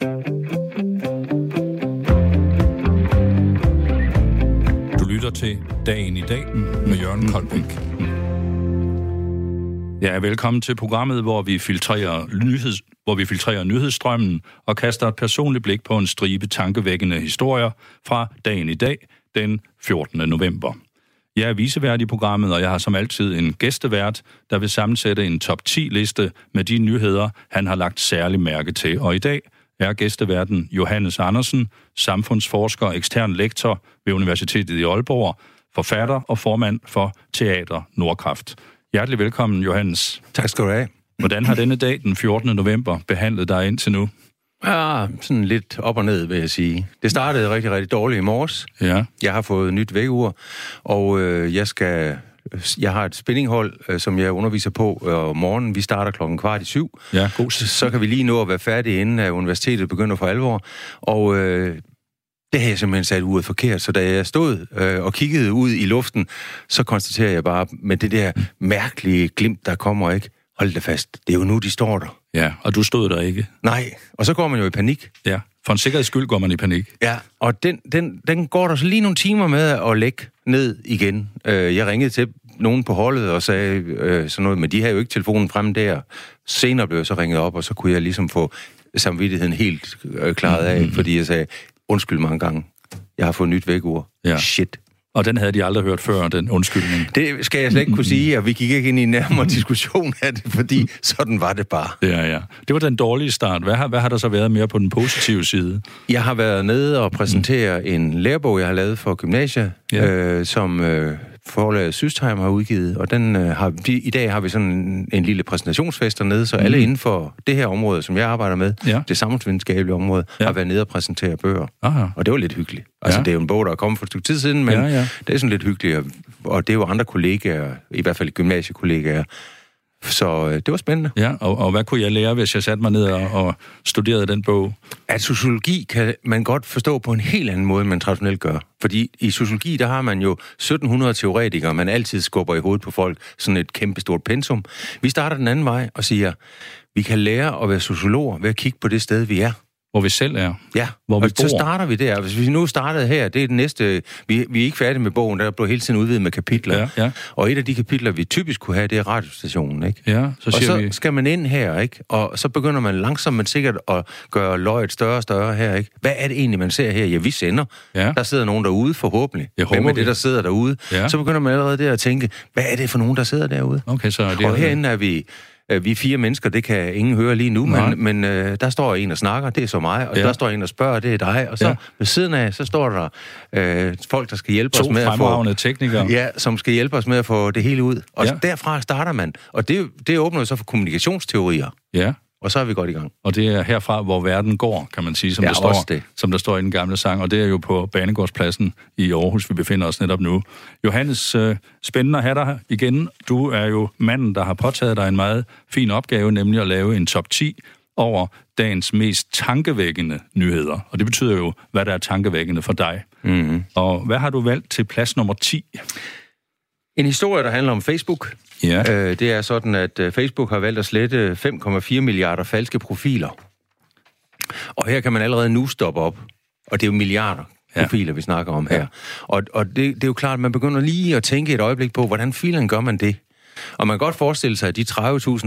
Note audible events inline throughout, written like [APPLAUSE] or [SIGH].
Du lytter til Dagen i dag med Jørgen Koldbæk. Ja, velkommen til programmet, hvor vi filtrerer, nyheds, hvor vi filtrerer nyhedsstrømmen og kaster et personligt blik på en stribe tankevækkende historier fra dagen i dag, den 14. november. Jeg er visevært i programmet, og jeg har som altid en gæstevært, der vil sammensætte en top 10-liste med de nyheder, han har lagt særlig mærke til. Og i dag er gæsteværten Johannes Andersen, samfundsforsker ekstern lektor ved Universitetet i Aalborg, forfatter og formand for Teater Nordkraft. Hjertelig velkommen, Johannes. Tak skal du have. Hvordan har denne dag, den 14. november, behandlet dig indtil nu? Ja, sådan lidt op og ned, vil jeg sige. Det startede rigtig, rigtig dårligt i morges. Ja. Jeg har fået nyt vækkeur, og øh, jeg skal... Jeg har et spinninghold, øh, som jeg underviser på øh, om morgenen. Vi starter klokken kvart i syv. Ja, god. Så, så kan vi lige nå at være færdige, inden at universitetet begynder for alvor. Og øh, det har jeg simpelthen sat uret forkert, så da jeg stod øh, og kiggede ud i luften, så konstaterer jeg bare med det der mærkelige glimt, der kommer ikke. Hold da fast, det er jo nu, de står der. Ja, og du stod der ikke. Nej, og så går man jo i panik. Ja, for en sikkerheds skyld går man i panik. Ja, og den, den, den går der så lige nogle timer med at lægge ned igen. Øh, jeg ringede til nogen på holdet og sagde øh, sådan noget, men de havde jo ikke telefonen frem der. Senere blev jeg så ringet op, og så kunne jeg ligesom få samvittigheden helt øh, klaret af, mm-hmm. fordi jeg sagde, undskyld mange gange, jeg har fået nyt vækord. Ja. Shit. Og den havde de aldrig hørt før, den undskyldning. Det skal jeg slet ikke kunne sige, og vi gik ikke ind i en nærmere diskussion af det, fordi sådan var det bare. Ja, ja. Det var den dårlige start. Hvad har, hvad har der så været mere på den positive side? Jeg har været nede og præsentere mm. en lærebog, jeg har lavet for gymnasiet, Ja. øh, som øh, forlaget Systheim har udgivet, og den øh, har, de, i dag har vi sådan en, en lille præsentationsfest dernede, så mm. alle inden for det her område, som jeg arbejder med, Ja. det samfundsvidenskabelige område, Ja. har været nede og præsentere bøger. Aha. Og det var lidt hyggeligt. Altså, ja. det er jo en bog, der er kommet for et stykke tid siden, men Ja, ja. det er sådan lidt hyggeligt, og, og det er jo andre kollegaer, i hvert fald gymnasiekollegaer, så øh, det var spændende. Ja, og, og hvad kunne jeg lære, hvis jeg satte mig ned og, og studerede den bog? At sociologi kan man godt forstå på en helt anden måde, end man traditionelt gør. Fordi i sociologi, der har man jo 1700 teoretikere, man altid skubber i hovedet på folk, sådan et kæmpestort pensum. Vi starter den anden vej og siger, vi kan lære at være sociologer ved at kigge på det sted, vi er. Hvor vi selv er. Ja, Hvor vi og så bor. starter vi der. Hvis vi nu startede her, det er det næste... Vi, vi er ikke færdige med bogen, der bliver hele tiden udvidet med kapitler. Ja, ja. Og et af de kapitler, vi typisk kunne have, det er radiostationen, ikke? Ja, så og siger så vi... skal man ind her, ikke? Og så begynder man langsomt, men sikkert at gøre løjet større og større her, ikke? Hvad er det egentlig, man ser her? Ja, vi sender. Ja. Der sidder nogen derude, forhåbentlig. Jeg Hvem håber er det, der sidder derude? Ja. Så begynder man allerede der at tænke, hvad er det for nogen, der sidder derude? Okay, så det og herinde er vi... øh, Vi er fire mennesker, det kan ingen høre lige nu, Nej. men, men øh, der står en og snakker, det er så mig, og Ja. der står en og spørger, det er dig, og så Ja. ved siden af, så står der øh, folk, der skal hjælpe To os med at få... teknikere. Ja, som skal hjælpe os med at få det hele ud. Og ja. derfra starter man. Og det, det åbner jo så for kommunikationsteorier. ja. Og så er vi godt i gang. Og det er herfra, hvor verden går, kan man sige, som, Ja, der, står, det. som der står i den gamle sang. Og det er jo på Banegårdspladsen i Aarhus, vi befinder os netop nu. Johannes, øh, spændende at have dig her igen. Du er jo manden, der har påtaget dig en meget fin opgave, nemlig at lave en top 10 over dagens mest tankevækkende nyheder. Og det betyder jo, hvad der er tankevækkende for dig. Mm-hmm. Og hvad har du valgt til plads nummer 10? En historie, der handler om Facebook. Ja. Øh, det er sådan, at øh, Facebook har valgt at slette 5,4 milliarder falske profiler. Og her kan man allerede nu stoppe op. Og det er jo milliarder Ja. profiler, vi snakker om her. Og, og det, det er jo klart, at man begynder lige at tænke et øjeblik på, hvordan filen gør man det? Og man kan godt forestille sig, at de 30.000,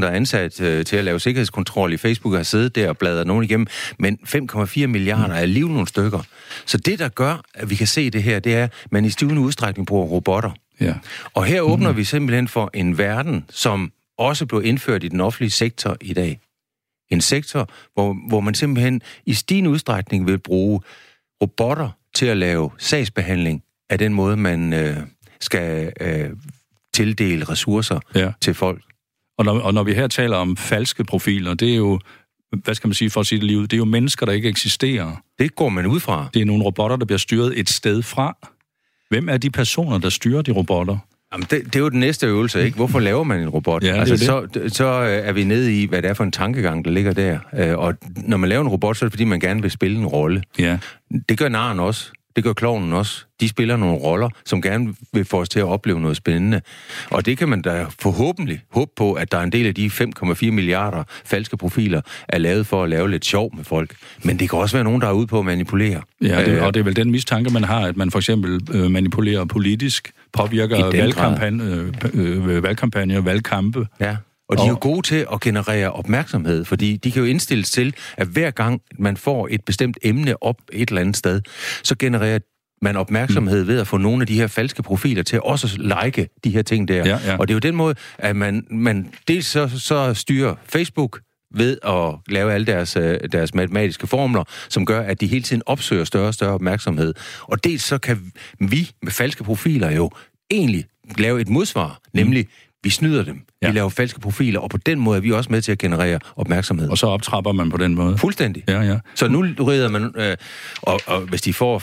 der er ansat øh, til at lave sikkerhedskontrol i Facebook, har siddet der og bladret nogen igennem, men 5,4 milliarder er alligevel nogle stykker. Så det, der gør, at vi kan se det her, det er, at man i stivende udstrækning bruger robotter. Ja. Og her åbner mm. vi simpelthen for en verden, som også blev indført i den offentlige sektor i dag. En sektor, hvor, hvor man simpelthen i stigende udstrækning vil bruge robotter til at lave sagsbehandling af den måde, man øh, skal øh, tildele ressourcer Ja. til folk. Og når, og når vi her taler om falske profiler, det er jo, hvad skal man sige for at sige det livet, det er jo mennesker, der ikke eksisterer. Det går man ud fra. Det er nogle robotter, der bliver styret et sted fra. Hvem er de personer, der styrer de robotter? Jamen, det, det er jo den næste øvelse, ikke? Hvorfor laver man en robot? Ja, altså, det. så, så øh, er vi nede i, hvad det er for en tankegang, der ligger der. Øh, Og når man laver en robot, så er det fordi, man gerne vil spille en rolle. Ja, Det gør naren også. Det gør klovnen også. De spiller nogle roller, som gerne vil få os til at opleve noget spændende. Og det kan man da forhåbentlig håbe på, at der er en del af de 5,4 milliarder falske profiler, er lavet for at lave lidt sjov med folk. Men det kan også være nogen, der er ude på at manipulere. Ja, det, og det er vel den mistanke, man har, at man for eksempel øh, manipulerer politisk, påvirker valgkampagne, øh, øh, valgkampagner, valgkampe. Ja. Og de er jo gode til at generere opmærksomhed, fordi de kan jo indstilles til, at hver gang man får et bestemt emne op et eller andet sted, så genererer man opmærksomhed ved at få nogle af de her falske profiler til også at like de her ting der. Ja, ja. Og det er jo den måde, at man, man dels så, så styrer Facebook ved at lave alle deres, øh, deres matematiske formler, som gør, at de hele tiden opsøger større og større opmærksomhed. Og dels så kan vi med falske profiler jo egentlig lave et modsvar, nemlig vi snyder dem. Ja. Vi laver falske profiler, og på den måde er vi også med til at generere opmærksomhed. Og så optrapper man på den måde. Fuldstændig. Ja, ja. Så nu rider man, øh, og, og hvis de får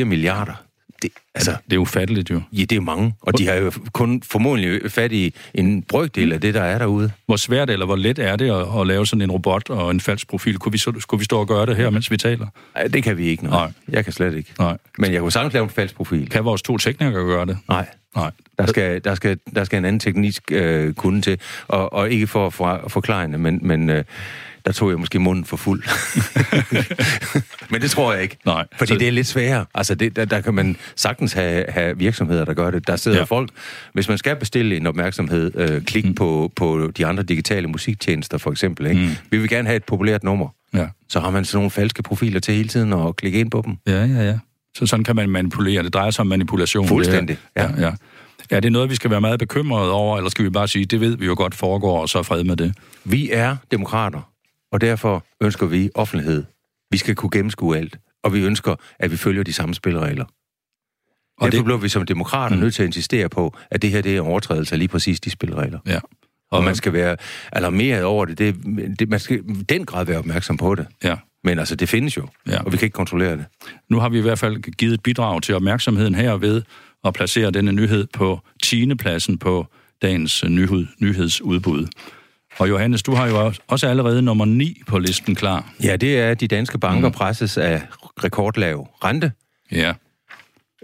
5,4 milliarder, det, altså, det er ufatteligt jo. Ja, det er mange, og de har jo kun formodentlig fat i en brøkdel af det, der er derude. Hvor svært eller hvor let er det at, at lave sådan en robot og en falsk profil? Kunne vi, så, skulle vi stå og gøre det her, mens vi taler? Nej, det kan vi ikke. Nej. nej. Jeg kan slet ikke. Nej. Men jeg kunne sagtens lave en falsk profil. Kan vores to teknikere gøre det? Nej. Nej. Der skal, der skal, der skal en anden teknisk øh, kunde til, og, og ikke for at for, forklare men, men øh, der tog jeg måske munden for fuld. [LAUGHS] men det tror jeg ikke. Nej. Fordi så... det er lidt sværere. Altså, det, der, der kan man sagtens have, have virksomheder, der gør det. Der sidder ja. folk, hvis man skal bestille en opmærksomhed, øh, klik mm. på, på de andre digitale musiktjenester, for eksempel. Ikke? Mm. Vi vil gerne have et populært nummer. Ja. Så har man sådan nogle falske profiler til hele tiden og klikke ind på dem. Ja, ja, ja. Så sådan kan man manipulere. Det drejer sig om manipulation. Fuldstændig, ja. ja, ja. Er det noget, vi skal være meget bekymrede over, eller skal vi bare sige, det ved vi jo godt foregår, og så er fred med det? Vi er demokrater, og derfor ønsker vi offentlighed. Vi skal kunne gennemskue alt, og vi ønsker, at vi følger de samme spilleregler. Og derfor det... bliver vi som demokrater mm. nødt til at insistere på, at det her det er overtrædelse af lige præcis de spilleregler. Ja. Og, og man skal være alarmeret over det. det, det man skal i den grad være opmærksom på det. Ja. Men altså, det findes jo, ja. og vi kan ikke kontrollere det. Nu har vi i hvert fald givet et bidrag til opmærksomheden her ved at placere denne nyhed på 10. pladsen på dagens nyhed, nyhedsudbud. Og Johannes, du har jo også allerede nummer 9 på listen klar. Ja, det er, at de danske banker mm. presses af rekordlav rente. Ja.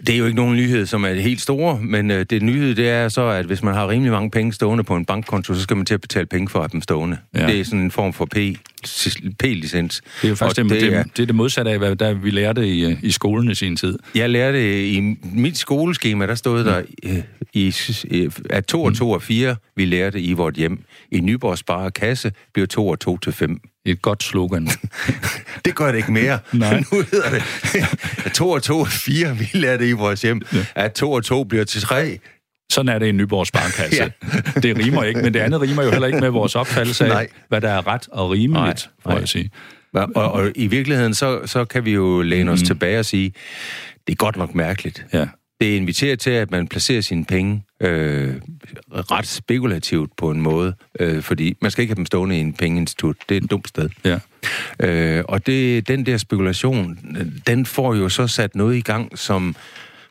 Det er jo ikke nogen nyhed, som er helt store, men øh, det nyhed det er så, at hvis man har rimelig mange penge stående på en bankkonto, så skal man til at betale penge for at have dem stående. Ja. Det er sådan en form for P, P-licens. Det er jo faktisk det, det, er, det, er det modsatte af, hvad der vi lærte i, øh, i skolen i sin tid. Jeg lærte i mit skoleskema, der stod der, øh, i, at 2 og 2 og 4, vi lærte i vort hjem. I Nyborg Spare Kasse bliver 2 og 2 til 5. Et godt slogan. [LAUGHS] det gør det ikke mere. [LAUGHS] Nej. nu hedder det, [LAUGHS] at 2 og 2 er 4, vi lærte i vores hjem. Ja. At 2 og 2 bliver til 3. Sådan er det i Nyborg Sparkasse. [LAUGHS] ja. Det rimer ikke, men det andet rimer jo heller ikke med vores opfattelse af, [LAUGHS] Nej. hvad der er ret og rimeligt, for at sige. Og, og, og i virkeligheden, så, så kan vi jo læne os mm. tilbage og sige, det er godt nok mærkeligt. Ja. Det inviterer til, at man placerer sine penge øh, ret spekulativt på en måde, øh, fordi man skal ikke have dem stående i en pengeinstitut. Det er et dumt sted. Ja. Øh, og det, den der spekulation, den får jo så sat noget i gang, som,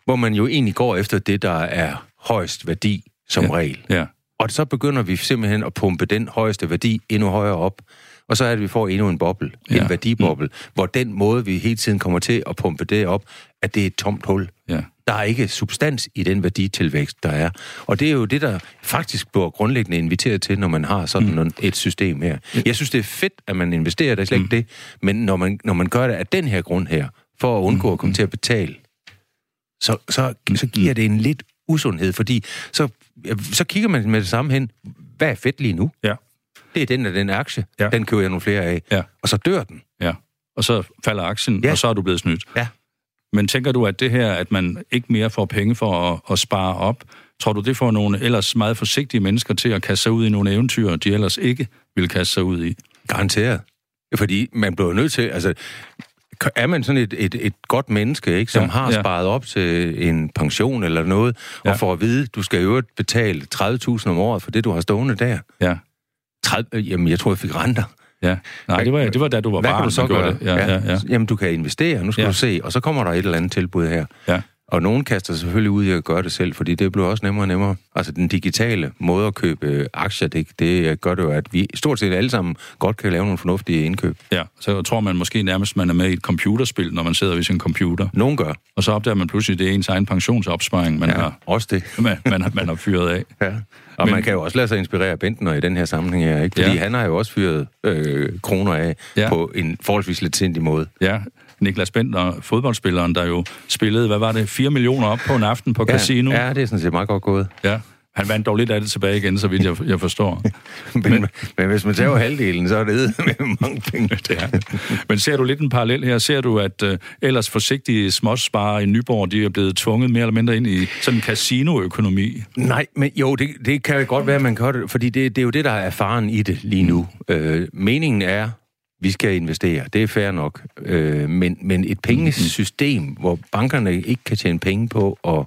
hvor man jo egentlig går efter det, der er højst værdi som ja. regel. Ja. Og så begynder vi simpelthen at pumpe den højeste værdi endnu højere op. Og så er det, at vi får endnu en boble, ja. en værdiboble, mm. hvor den måde, vi hele tiden kommer til at pumpe det op, at det er et tomt hul. Ja. Der er ikke substans i den værditilvækst, der er. Og det er jo det, der faktisk bliver grundlæggende inviteret til, når man har sådan mm. et system her. Jeg synes, det er fedt, at man investerer, det er slet mm. ikke det. Men når man, når man gør det af den her grund her, for at undgå mm. at komme til at betale, så, så, så giver det en lidt usundhed, fordi så, så kigger man med det samme hen, hvad er fedt lige nu? Ja. Det er den af den aktie, ja. den køber jeg nogle flere af, ja. og så dør den. Ja, og så falder aktien, ja. og så er du blevet snydt. Ja. Men tænker du, at det her, at man ikke mere får penge for at, at spare op, tror du, det får nogle ellers meget forsigtige mennesker til at kaste sig ud i nogle eventyr, de ellers ikke vil kaste sig ud i? Garanteret. Fordi man bliver nødt til, altså, er man sådan et, et, et godt menneske, ikke, som ja, har sparet ja. op til en pension eller noget, ja. og får at vide, du skal jo betale 30.000 om året for det, du har stående der. Ja. 30, jamen, jeg tror, jeg fik renter. Ja, nej, det var, det var da du var Hvad barn. kan du så gøre? Det. Ja, ja. Ja, ja. Jamen, du kan investere, nu skal ja. du se, og så kommer der et eller andet tilbud her. Ja. Og nogen kaster sig selvfølgelig ud i at gøre det selv, fordi det bliver også nemmere og nemmere. Altså den digitale måde at købe aktier, det, det gør det jo, at vi stort set alle sammen godt kan lave nogle fornuftige indkøb. Ja, så tror man måske nærmest, man er med i et computerspil, når man sidder ved sin computer. Nogen gør. Og så opdager man pludselig, det er ens egen pensionsopsparing, man, Ja, har, også det. [LAUGHS] man, man, har- man har fyret af. Ja. Og Men- man kan jo også lade sig inspirere af Bentner i den her sammenhæng her, ikke? Fordi Ja. han har jo også fyret øh, kroner af ja. på en forholdsvis lidt sindig måde. Ja, Niklas Bentner, fodboldspilleren, der jo spillede, hvad var det, 4 millioner op på en aften på casino. Ja, ja, det er sådan set meget godt gået. ja. Han vandt dog lidt af det tilbage igen, så vidt jeg, jeg forstår. Men, [LAUGHS] men, men hvis man tager halvdelen, så er det [LAUGHS] med mange penge. [LAUGHS] Det er. Men ser du lidt en parallel her? Ser du, at uh, ellers forsigtige småsparere i Nyborg, de er blevet tvunget mere eller mindre ind i sådan en casinoøkonomi? Nej, men jo, det, det kan jo godt være, at man kan det, fordi det, det er jo det, der er faren i det lige nu. Øh, meningen er, vi skal investere, det er fair nok, øh, men, men et pengesystem, hvor bankerne ikke kan tjene penge på at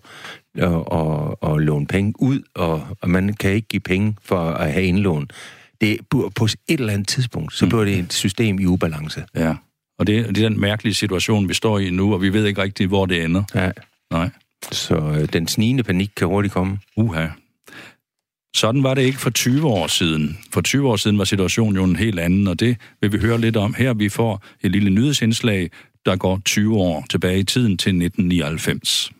og, og, og låne penge ud, og, og man kan ikke give penge for at have indlån, det på et eller andet tidspunkt, så bliver det et system i ubalance. Ja. Og det, det er den mærkelige situation, vi står i nu, og vi ved ikke rigtigt, hvor det ender. Ja. Nej. Så øh, den snigende panik kan hurtigt komme. Uha. Sådan var det ikke for 20 år siden. For 20 år siden var situationen jo en helt anden, og det vil vi høre lidt om her. Vi får et lille nyhedsindslag, der går 20 år tilbage i tiden til 1999.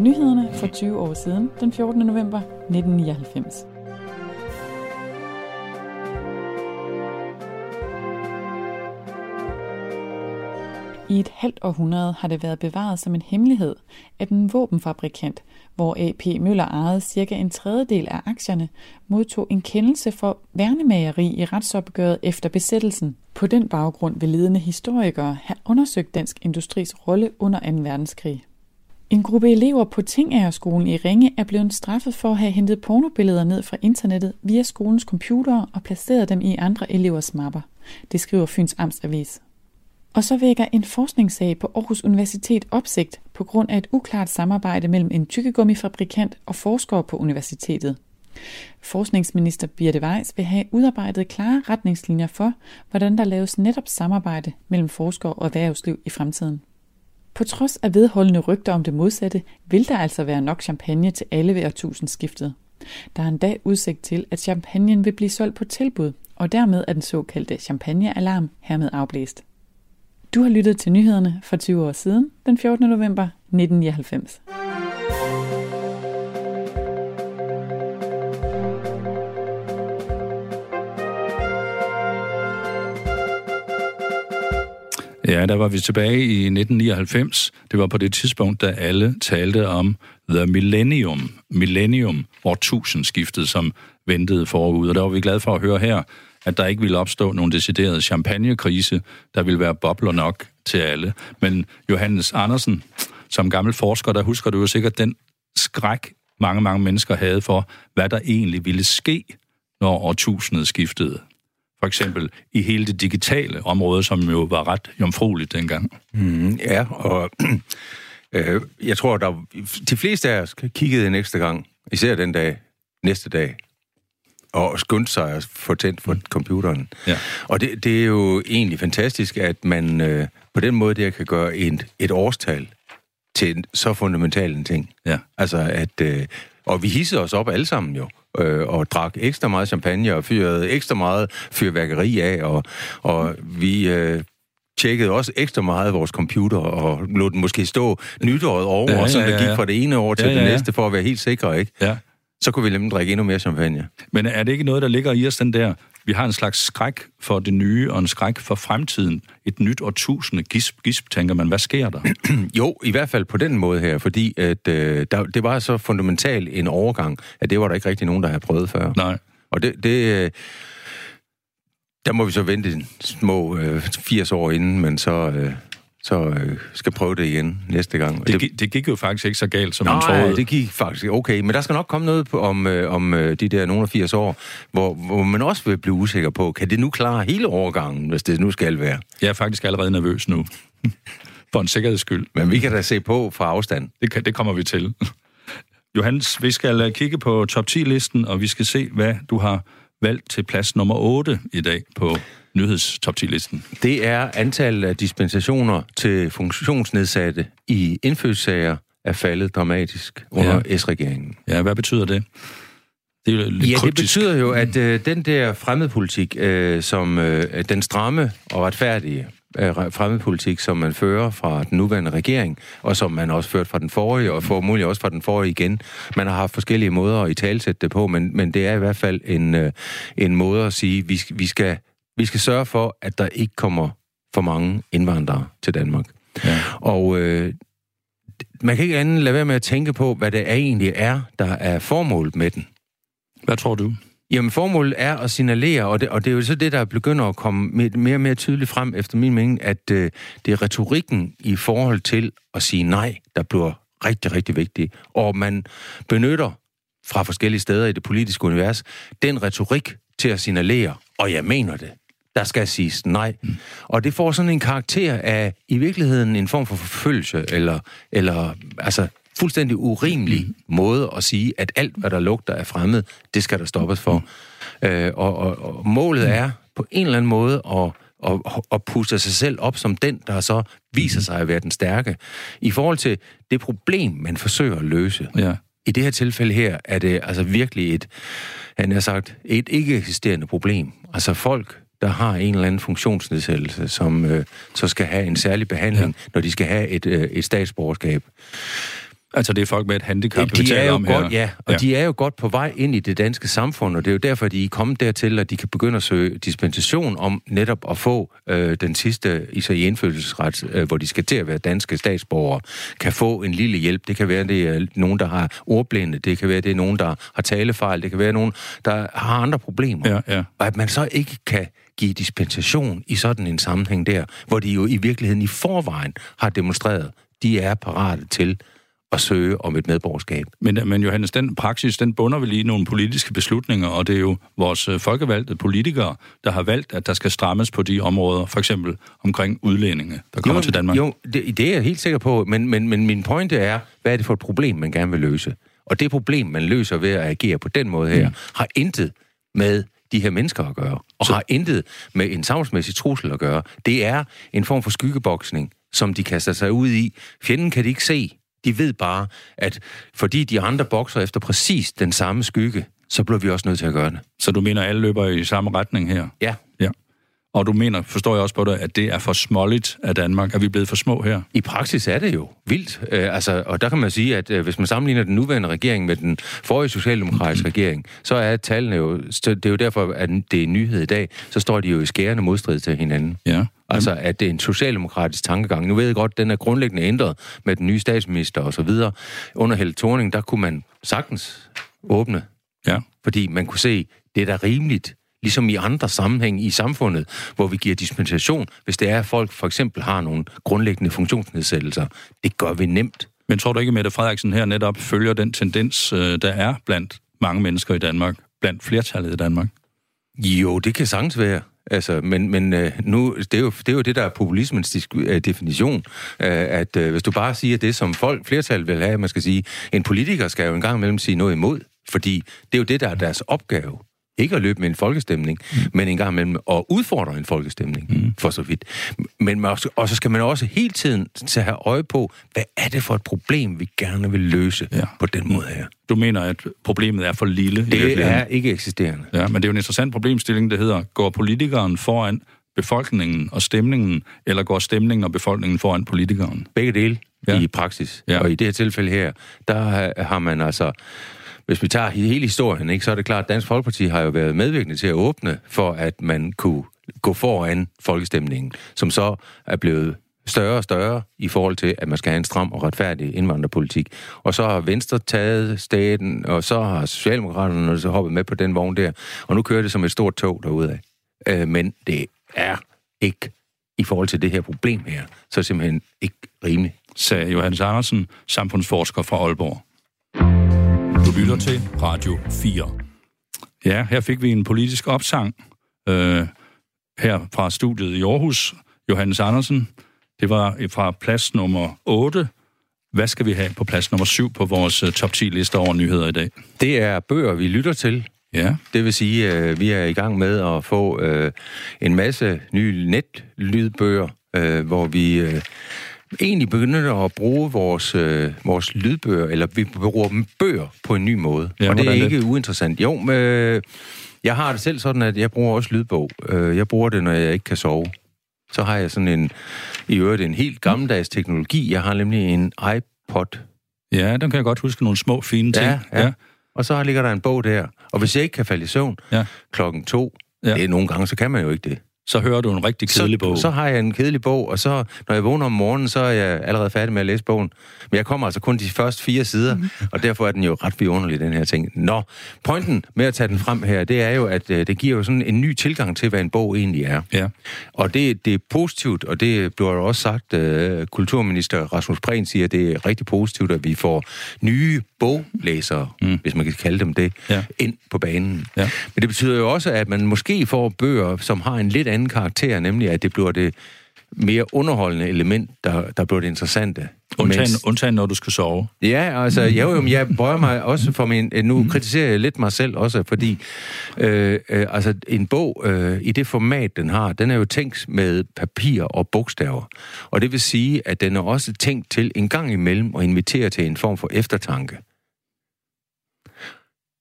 Nyhederne for 20 år siden, den 14. november 1999. I et halvt århundrede har det været bevaret som en hemmelighed, at en våbenfabrikant, hvor AP Møller ejede cirka en tredjedel af aktierne, modtog en kendelse for værnemageri i retsopgøret efter besættelsen. På den baggrund vil ledende historikere have undersøgt dansk industris rolle under 2. verdenskrig. En gruppe elever på Tingagerskolen i Ringe er blevet straffet for at have hentet pornobilleder ned fra internettet via skolens computere og placeret dem i andre elevers mapper. Det skriver Fyns Amtsavis. Og så vækker en forskningssag på Aarhus Universitet opsigt på grund af et uklart samarbejde mellem en tykkegummifabrikant og forskere på universitetet. Forskningsminister Birte Weiss vil have udarbejdet klare retningslinjer for, hvordan der laves netop samarbejde mellem forskere og erhvervsliv i fremtiden. På trods af vedholdende rygter om det modsatte, vil der altså være nok champagne til alle ved årtusindskiftet. Der er endda udsigt til, at champagnen vil blive solgt på tilbud, og dermed er den såkaldte champagnealarm hermed afblæst. Du har lyttet til nyhederne for 20 år siden, den 14. november 1999. Ja, der var vi tilbage i 1999. Det var på det tidspunkt, da alle talte om The Millennium. Millennium, årtusindskiftet, som ventede forud. Og der var vi glade for at høre her, at der ikke ville opstå nogen decideret champagnekrise. Der ville være bobler nok til alle. Men Johannes Andersen, som gammel forsker, der husker du jo sikkert den skræk, mange, mange mennesker havde for, hvad der egentlig ville ske, når årtusindet skiftede. For eksempel i hele det digitale område, som jo var ret jomfrueligt dengang. Mm, ja, og [CLEARS THROAT] øh, jeg tror, der de fleste af os kiggede en ekstra gang, især den dag, næste dag, og skyndte sig at få tændt for computeren. Ja. Og det, det er jo egentlig fantastisk, at man øh, på den måde der kan gøre et, et årstal til en så fundamental en ting. Ja. Altså at... Øh, og vi hissede os op alle sammen jo, øh, og drak ekstra meget champagne og fyrede ekstra meget fyrværkeri af, og, og vi øh, tjekkede også ekstra meget vores computer, og lod den måske stå nytåret over, Ja, ja, ja, så ja, det ja. gik fra det ene år til Ja, det ja, ja. næste, for at være helt sikre, ikke? Ja. Så kunne vi nemlig drikke endnu mere champagne. Men er det ikke noget, der ligger i os, den der... Vi har en slags skræk for det nye, og en skræk for fremtiden. Et nyt årtusinde. Gisp, gisp, tænker man. Hvad sker der? [CLEARS THROAT] Jo, i hvert fald på den måde her, fordi at, øh, der, det var så fundamental en overgang, at det var der ikke rigtig nogen, der havde prøvet før. Nej. Og det, det øh, der må vi så vente en små øh, 80 år inden, men så, øh, så øh, skal prøve det igen næste gang. Det, det, det gik jo faktisk ikke så galt, som man Nej, troede. det gik faktisk okay. Men der skal nok komme noget på, om, øh, om øh, de der nogle af 80 år, hvor, hvor man også vil blive usikker på, kan det nu klare hele overgangen, hvis det nu skal være? Jeg er faktisk allerede nervøs nu. [LAUGHS] For en sikkerheds skyld. Men vi kan da se på fra afstand. Det, kan, det kommer vi til. [LAUGHS] Johannes, vi skal øh, kigge på top 10-listen, og vi skal se, hvad du har valgt til plads nummer 8 i dag på nyhedstop 10-listen? Det er antallet af dispensationer til funktionsnedsatte i indfødssager er faldet dramatisk under ja. S-regeringen. Ja, hvad betyder det? Det er lidt ja, kryptisk. det betyder jo, at øh, den der fremmedpolitik, øh, som øh, den stramme og retfærdige øh, fremmedpolitik, som man fører fra den nuværende regering, og som man også ført fra den forrige, og formodentlig også fra den forrige igen. Man har haft forskellige måder at i talsætte det på, men, men det er i hvert fald en, øh, en måde at sige, vi, vi, skal, vi skal sørge for, at der ikke kommer for mange indvandrere til Danmark. Ja. Og øh, man kan ikke andet lade være med at tænke på, hvad det egentlig er, der er formålet med den. Hvad tror du? Jamen, formålet er at signalere, og det, og det er jo så det, der begynder at komme mere og mere tydeligt frem, efter min mening, at øh, det er retorikken i forhold til at sige nej, der bliver rigtig, rigtig vigtig. Og man benytter fra forskellige steder i det politiske univers den retorik til at signalere, og jeg mener det, der skal siges nej. Mm. Og det får sådan en karakter af, i virkeligheden, en form for forfølgelse, eller, eller altså fuldstændig urimelig mm. måde at sige, at alt, hvad der lugter af fremmed, det skal der stoppes for. Mm. Øh, og, og, og målet er på en eller anden måde at og, og puste sig selv op som den, der så viser sig at være den stærke. I forhold til det problem, man forsøger at løse. Ja. I det her tilfælde her er det altså virkelig et, han har sagt, et ikke eksisterende problem. Altså folk, der har en eller anden funktionsnedsættelse, som øh, så skal have en særlig behandling, ja. når de skal have et, øh, et statsborgerskab. Altså det er folk med et handicap, de vi taler er jo om godt, her. Ja, og ja. de er jo godt på vej ind i det danske samfund, og det er jo derfor, de er kommet dertil, at de kan begynde at søge dispensation om netop at få øh, den sidste i sig indfødselsret, øh, hvor de skal til at være danske statsborgere, kan få en lille hjælp. Det kan være, det er nogen, der har ordblinde, det kan være, det er nogen, der har talefejl, det kan være nogen, der har andre problemer. Ja, ja. Og at man så ikke kan give dispensation i sådan en sammenhæng der, hvor de jo i virkeligheden i forvejen har demonstreret, de er parate til at søge om et medborgerskab. Men, men Johannes, den praksis, den bunder vel i nogle politiske beslutninger, og det er jo vores øh, folkevalgte politikere, der har valgt, at der skal strammes på de områder, for eksempel omkring udlændinge, der kommer jo, til Danmark. Jo, det, det er jeg helt sikker på, men, men, men min pointe er, hvad er det for et problem, man gerne vil løse? Og det problem, man løser ved at agere på den måde her, mm. har intet med de her mennesker at gøre, og Så... har intet med en samfundsmæssig trussel at gøre. Det er en form for skyggeboksning, som de kaster sig ud i. Fjenden kan de ikke se. De ved bare, at fordi de andre bokser efter præcis den samme skygge, så bliver vi også nødt til at gøre det. Så du mener, at alle løber i samme retning her? Ja. Og du mener, forstår jeg også på dig, at det er for småligt af Danmark? Er vi blevet for små her? I praksis er det jo vildt. Øh, altså, og der kan man sige, at øh, hvis man sammenligner den nuværende regering med den forrige socialdemokratiske mm. regering, så er tallene jo... Det er jo derfor, at det er nyhed i dag. Så står de jo i skærende modstrid til hinanden. Ja. Altså, at det er en socialdemokratisk tankegang. Nu ved jeg godt, at den er grundlæggende ændret med den nye statsminister og så videre. Under Helle Thorning, der kunne man sagtens åbne. Ja. Fordi man kunne se, det er da rimeligt, ligesom i andre sammenhænge i samfundet, hvor vi giver dispensation, hvis det er, at folk for eksempel har nogle grundlæggende funktionsnedsættelser. Det gør vi nemt. Men tror du ikke, at Mette Frederiksen her netop følger den tendens, øh, der er blandt mange mennesker i Danmark, blandt flertallet i Danmark? Jo, det kan sagtens være. Altså, men, men øh, nu, det er, jo, det er jo det, der er populismens øh, definition, at hvis du bare siger det, som folk, flertal vil have, man skal sige, en politiker skal jo en gang imellem sige noget imod, fordi det er jo det, der er deres opgave. Ikke at løbe med en folkestemning, mm. men en gang imellem at udfordre en folkestemning, mm. for så vidt. Men også, og så skal man også hele tiden tage have øje på, hvad er det for et problem, vi gerne vil løse ja. på den måde her. Du mener, at problemet er for lille? Det er ikke eksisterende. Ja, men det er jo en interessant problemstilling, der hedder, går politikeren foran befolkningen og stemningen, eller går stemningen og befolkningen foran politikeren? Begge dele ja. i praksis. Ja. Og i det her tilfælde her, der har man altså hvis vi tager hele historien, ikke, så er det klart, at Dansk Folkeparti har jo været medvirkende til at åbne for, at man kunne gå foran folkestemningen, som så er blevet større og større i forhold til, at man skal have en stram og retfærdig indvandrerpolitik. Og så har Venstre taget staten, og så har Socialdemokraterne så hoppet med på den vogn der, og nu kører det som et stort tog derudad. Øh, men det er ikke i forhold til det her problem her, så er det simpelthen ikke rimeligt. Sagde Johannes Andersen, samfundsforsker fra Aalborg. Lytter til Radio 4. Ja, her fik vi en politisk opsang øh, her fra studiet i Aarhus. Johannes Andersen, det var fra plads nummer 8. Hvad skal vi have på plads nummer 7 på vores uh, top 10 liste over nyheder i dag? Det er bøger, vi lytter til. Ja. Det vil sige, at øh, vi er i gang med at få øh, en masse nye netlydbøger, øh, hvor vi øh, egentlig begynder at bruge vores, øh, vores lydbøger, eller vi bruger dem bøger på en ny måde. Ja, og det er ikke uinteressant. Jo, men, øh, jeg har det selv sådan, at jeg bruger også lydbog. Øh, jeg bruger det, når jeg ikke kan sove. Så har jeg sådan en, i øvrigt en helt gammeldags teknologi. Jeg har nemlig en iPod. Ja, den kan jeg godt huske nogle små, fine ting. Ja, ja. Og så ligger der en bog der. Og hvis jeg ikke kan falde i søvn Ja. klokken to, Ja. det er nogle gange, så kan man jo ikke det. Så hører du en rigtig kedelig så, bog. Så har jeg en kedelig bog, og så, når jeg vågner om morgenen, så er jeg allerede færdig med at læse bogen. Men jeg kommer altså kun de første fire sider, mm. og derfor er den jo ret vidunderlig, den her ting. Nå, pointen med at tage den frem her, det er jo, at øh, det giver jo sådan en ny tilgang til, hvad en bog egentlig er. Ja. Og det, det er positivt, og det bliver jo også sagt, øh, kulturminister Rasmus Prehn siger, at det er rigtig positivt, at vi får nye boglæsere, mm. hvis man kan kalde dem det, Ja. ind på banen. Ja. Men det betyder jo også, at man måske får bøger, som har en lidt anden karakter, nemlig at det bliver det mere underholdende element, der, der bliver det interessante. Undtagen, Mens- undtagen, når du skal sove. Ja, altså, jeg, jo, men jeg bøjer mig også for min... Nu kritiserer jeg lidt mig selv også, fordi øh, øh, altså, en bog øh, i det format, den har, den er jo tænkt med papir og bogstaver. Og det vil sige, at den er også tænkt til en gang imellem at invitere til en form for eftertanke.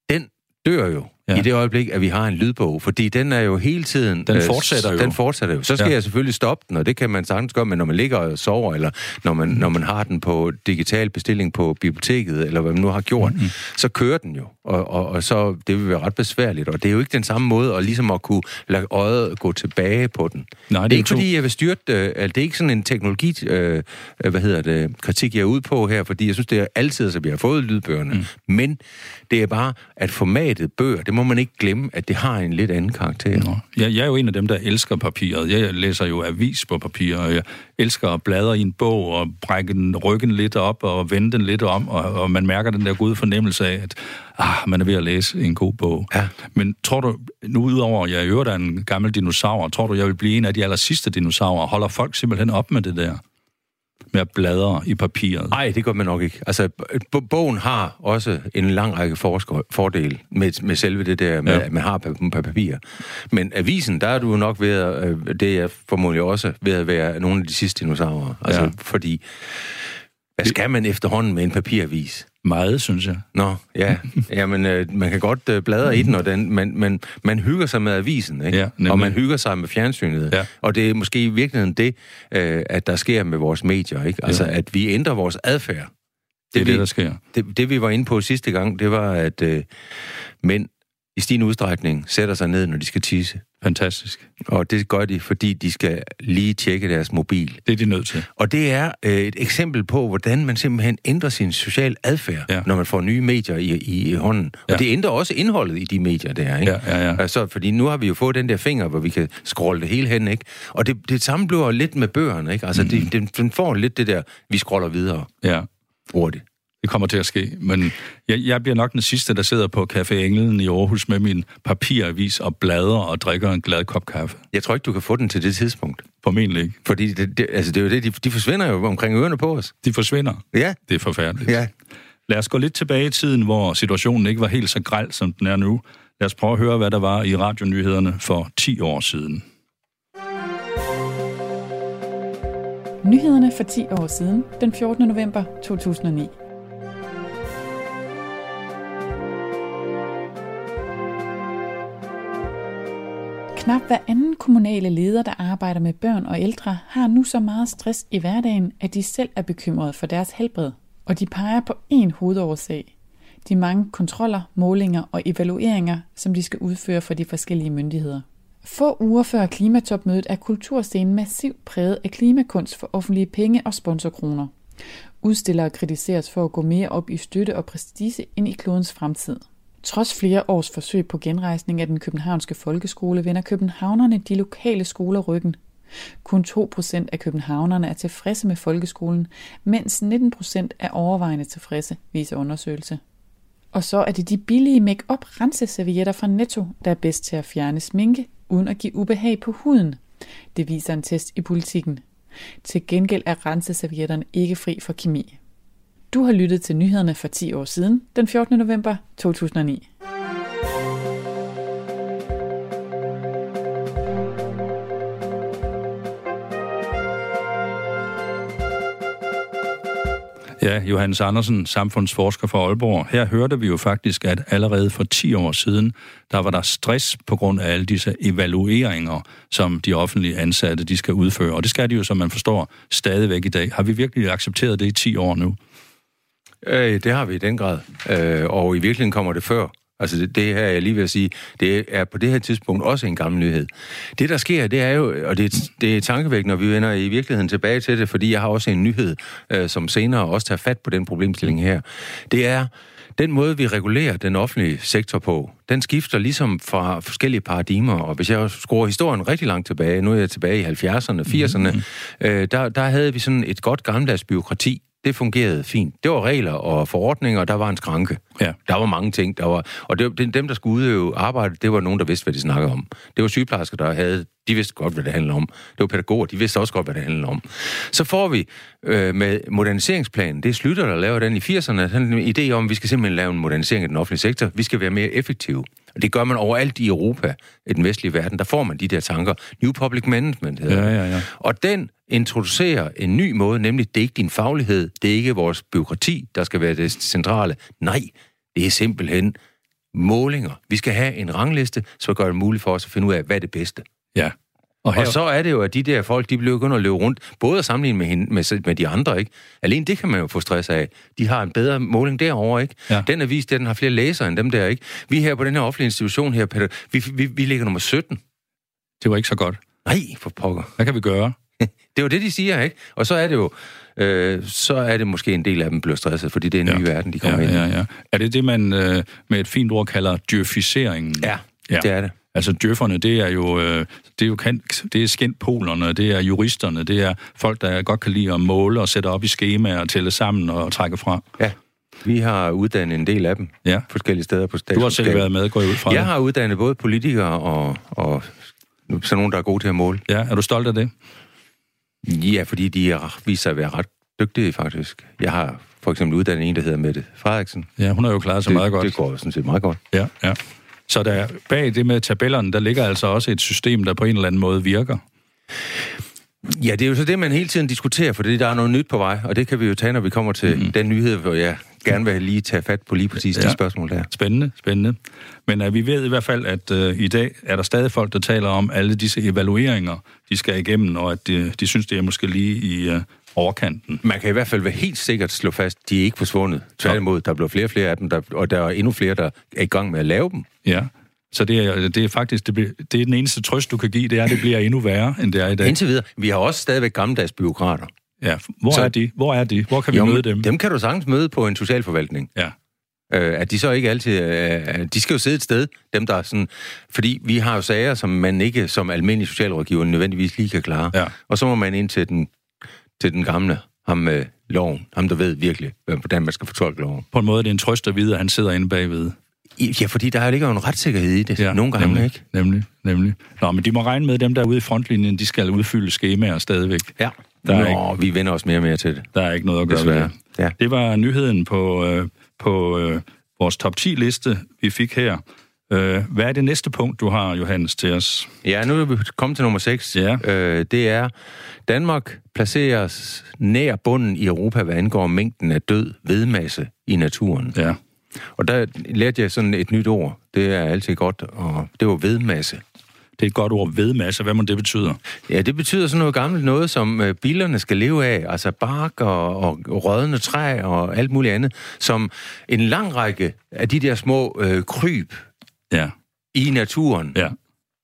Den dør jo Ja. i det øjeblik, at vi har en lydbog, fordi den er jo hele tiden... Den øh, fortsætter jo. Den fortsætter jo. Så skal Ja. jeg selvfølgelig stoppe den, og det kan man sagtens gøre, men når man ligger og sover, eller når man, når man har den på digital bestilling på biblioteket, eller hvad man nu har gjort, Mhm. mm-hmm. så kører den jo. Og, og, og så det vil være ret besværligt, og det er jo ikke den samme måde at ligesom at kunne lade øjet gå tilbage på den. Nej, det det er ikke to- fordi, jeg vil styrte det. Altså, det er ikke sådan en teknologi, øh, øh, hvad hedder det, kritik, jeg er ude på her, fordi jeg synes, det er altid, at vi har fået lydbøgerne. Mm. Men det er bare, at formatet bøger, det må man ikke glemme, at det har en lidt anden karakter. Nå. Jeg, jeg er jo en af dem, der elsker papiret. Jeg læser jo avis på papir, og jeg elsker at bladre i en bog og brække den ryggen lidt op og vende den lidt om, og, og man mærker den der gode fornemmelse af, at ah, man er ved at læse en god bog. Ja. Men tror du, nu udover at jeg i øvrigt er en gammel dinosaur, tror du, jeg vil blive en af de aller sidste dinosaurer? Holder folk simpelthen op med det der? Med at bladre i papiret? Nej, det gør man nok ikke. Altså, bogen har også en lang række forsker- fordele med, med selve det der, med, Ja. at man har på på papir. Men avisen, der er du nok ved at, øh, det er formodentlig også ved at være nogle af de sidste dinosaurer. Altså, ja. fordi, hvad skal man efterhånden med en papiravis? Meget, synes jeg. Nå, ja. [LAUGHS] Jamen, øh, man kan godt øh, bladre i den, og den, men, men man hygger sig med avisen, ikke? Ja, nemlig. og man hygger sig med fjernsynet. Ja. Og det er måske i virkeligheden det, øh, at der sker med vores medier, ikke? Altså, Ja. at vi ændrer vores adfærd. Det er vi, det, der sker. det, det, vi var inde på sidste gang, det var, at øh, mænd i stigende udstrækning sætter sig ned, når de skal tisse. Fantastisk. Og det gør de, fordi de skal lige tjekke deres mobil. Det er de nødt til. Og det er øh, et eksempel på, hvordan man simpelthen ændrer sin social adfærd, Ja. når man får nye medier i, i, i hånden. Og Ja. det ændrer også indholdet i de medier der, ikke? Ja, ja, ja. Altså, fordi nu har vi jo fået den der finger, hvor vi kan scrolle det hele hen, ikke? Og det, det samme bliver lidt med bøgerne, ikke? Altså, mm. det, den, den får lidt det der, vi scroller videre Ja. hurtigt. Det kommer til at ske, men jeg, jeg bliver nok den sidste, der sidder på Café Englen i Aarhus med min papiravis og bladrer og drikker en glad kop kaffe. Jeg tror ikke, du kan få den til det tidspunkt. Formentlig ikke. Fordi det, det, altså, det er jo det, de, de forsvinder jo omkring ørerne på os. De forsvinder. Ja, Det er forfærdeligt. ja. Lad os gå lidt tilbage i tiden, hvor situationen ikke var helt så græld, som den er nu. Lad os prøve at høre, hvad der var i radionyhederne for 10 år siden. Nyhederne for 10 år siden, den 14. november 2009. Knap hver anden kommunale leder, der arbejder med børn og ældre, har nu så meget stress i hverdagen, at de selv er bekymrede for deres helbred. Og de peger på én hovedårsag. De mange kontroller, målinger og evalueringer, som de skal udføre for de forskellige myndigheder. Få uger før klimatopmødet er kulturscenen massivt præget af klimakunst for offentlige penge og sponsorkroner. Udstillere kritiseres for at gå mere op i støtte og prestige end i klodens fremtid. Trods flere års forsøg på genrejsning af den københavnske folkeskole, vender københavnerne de lokale skoler ryggen. Kun 2% af københavnerne er tilfredse med folkeskolen, mens 19% er overvejende tilfredse, viser undersøgelse. Og så er det de billige make-up renseservietter fra Netto, der er bedst til at fjerne sminke, uden at give ubehag på huden. Det viser en test i politikken. Til gengæld er renseservietterne ikke fri for kemi. Du har lyttet til nyhederne for 10 år siden, den 14. november 2009. Ja, Johannes Andersen, samfundsforsker fra Aalborg. Her hørte vi jo faktisk, at allerede for 10 år siden, der var der stress på grund af alle disse evalueringer, som de offentlige ansatte de skal udføre. Og det skal de jo, som man forstår, stadigvæk i dag. Har vi virkelig accepteret det i 10 år nu? Øh, det har vi i den grad. Øh, og i virkeligheden kommer det før. Altså det, det her, jeg lige vil sige, det er på det her tidspunkt også en gammel nyhed. Det, der sker, det er jo, og det, det er tankevækkende, når vi vender i virkeligheden tilbage til det, fordi jeg har også en nyhed, øh, som senere også tager fat på den problemstilling her. Det er, den måde, vi regulerer den offentlige sektor på, den skifter ligesom fra forskellige paradigmer, og hvis jeg skruer historien rigtig langt tilbage, nu er jeg tilbage i 70'erne, 80'erne, mm-hmm. øh, der, der havde vi sådan et godt gammeldags byråkrati, det fungerede fint. Det var regler og forordninger, og der var en skranke. Ja. Der var mange ting. Der var, og det, det, dem, der skulle udøve arbejde, det var nogen, der vidste, hvad de snakkede om. Det var sygeplejersker, der havde, de vidste godt, hvad det handlede om. Det var pædagoger, de vidste også godt, hvad det handlede om. Så får vi øh, med moderniseringsplanen, det er Slytter, der laver den i 80'erne, en idé om, at vi skal simpelthen lave en modernisering af den offentlige sektor. Vi skal være mere effektive. Og det gør man overalt i Europa, i den vestlige verden. Der får man de der tanker. New Public Management hedder Ja, ja, ja. Og den introducerer en ny måde, nemlig det er ikke din faglighed, det er ikke vores byråkrati, der skal være det centrale. Nej, det er simpelthen målinger. Vi skal have en rangliste, så gør det muligt for os at finde ud af, hvad er det bedste. Ja. Og, her, Og så er det jo, at de der folk, de bliver begyndt at løbe rundt, både at sammenligne med, hende, med, med de andre, ikke? Alene det kan man jo få stress af. De har en bedre måling derovre, ikke? Ja. Den er vist, at den har flere læsere end dem der, ikke? Vi her på den her offentlige institution her, Peter, vi, vi, vi ligger nummer 17. det var ikke så godt. Nej, for pokker. Hvad kan vi gøre? [LAUGHS] Det er jo det, de siger, ikke? Og så er det jo, øh, så er det måske en del af dem bliver stresset, fordi det er en Ja. ny verden, de kommer Ja, ind i. ja, ja. Er det det, man øh, med et fint ord kalder djøfiseringen? Ja, Ja. det er det. Altså djøfferne, det er jo, øh, det er jo det er skindpolerne, det er juristerne, det er folk, der godt kan lide at måle og sætte op i skemaer og tælle sammen og trække fra. Ja. Vi har uddannet en del af dem Ja. forskellige steder på Du har selv været med, går jeg ud fra Jeg det. har uddannet både politikere og, og sådan nogen, der er gode til at måle. Ja, er du stolt af det? Ja, fordi de er, viser sig at være ret dygtige, faktisk. Jeg har for eksempel uddannet en, der hedder Mette Frederiksen. Ja, hun har jo klaret sig det, meget godt. Det går sådan set meget godt. Ja, ja. Så der, bag det med tabellerne, der ligger altså også et system, der på en eller anden måde virker. Ja, det er jo så det, man hele tiden diskuterer, for der er noget nyt på vej, og det kan vi jo tage, når vi kommer til mm-hmm. den nyhed, hvor jeg gerne vil lige tage fat på lige præcis ja. Ja. de spørgsmål der. Spændende, spændende. Men uh, vi ved i hvert fald, at uh, i dag er der stadig folk, der taler om alle disse evalueringer, de skal igennem, og at de, de synes, det er måske lige i uh, overkanten. Man kan i hvert fald være helt sikkert slå fast, de er ikke forsvundet. Tværtimod, der bliver flere og flere af dem, der, og der er endnu flere, der er i gang med at lave dem. Ja. Så det er, det er faktisk det, det er den eneste trøst, du kan give, det er, at det bliver endnu værre, end det er i dag. Indtil videre. Vi har også stadigvæk gammeldags byråkrater. Ja. Hvor Så- er de? Hvor er de? Hvor kan vi Jo, møde dem? Dem kan du sagtens møde på en socialforvaltning. Ja. Øh, at de så ikke altid... Øh, de skal jo sidde et sted, dem der er sådan... Fordi vi har jo sager, som man ikke som almindelig socialrådgiver nødvendigvis lige kan klare. Ja. Og så må man ind til den, til den gamle, ham med loven. Ham, der ved virkelig, hvordan man skal fortolke loven. På en måde er det en trøst at vide, at han sidder inde bagved. Ja, fordi der ligger jo en retssikkerhed i det. Ja, Nogle gange nemlig, ikke. Nemlig, nemlig. Nå, men de må regne med, at dem der er ude i frontlinjen, de skal udfylde skemaer stadigvæk. Ja. Der er Nå, vi vender os mere og mere til det. Der er ikke noget at gøre ved Desværre. det. Ja. Det var nyheden på, øh, på øh, vores top 10-liste, vi fik her. Øh, hvad er det næste punkt, du har, Johannes, til os? Ja, nu er vi kommet til nummer 6. Ja. Øh, det er, Danmark placeres nær bunden i Europa, hvad angår mængden af død vedmasse i naturen. Ja. Og der lærte jeg sådan et nyt ord. Det er altid godt, og det var vedmasse. Det er et godt ord, vedmasse. Hvad må det betyder? Ja, det betyder sådan noget gammelt noget, som øh, bilerne skal leve af, altså bark og, og rådne træ og alt muligt andet, som en lang række af de der små øh, kryb Ja, i naturen, ja,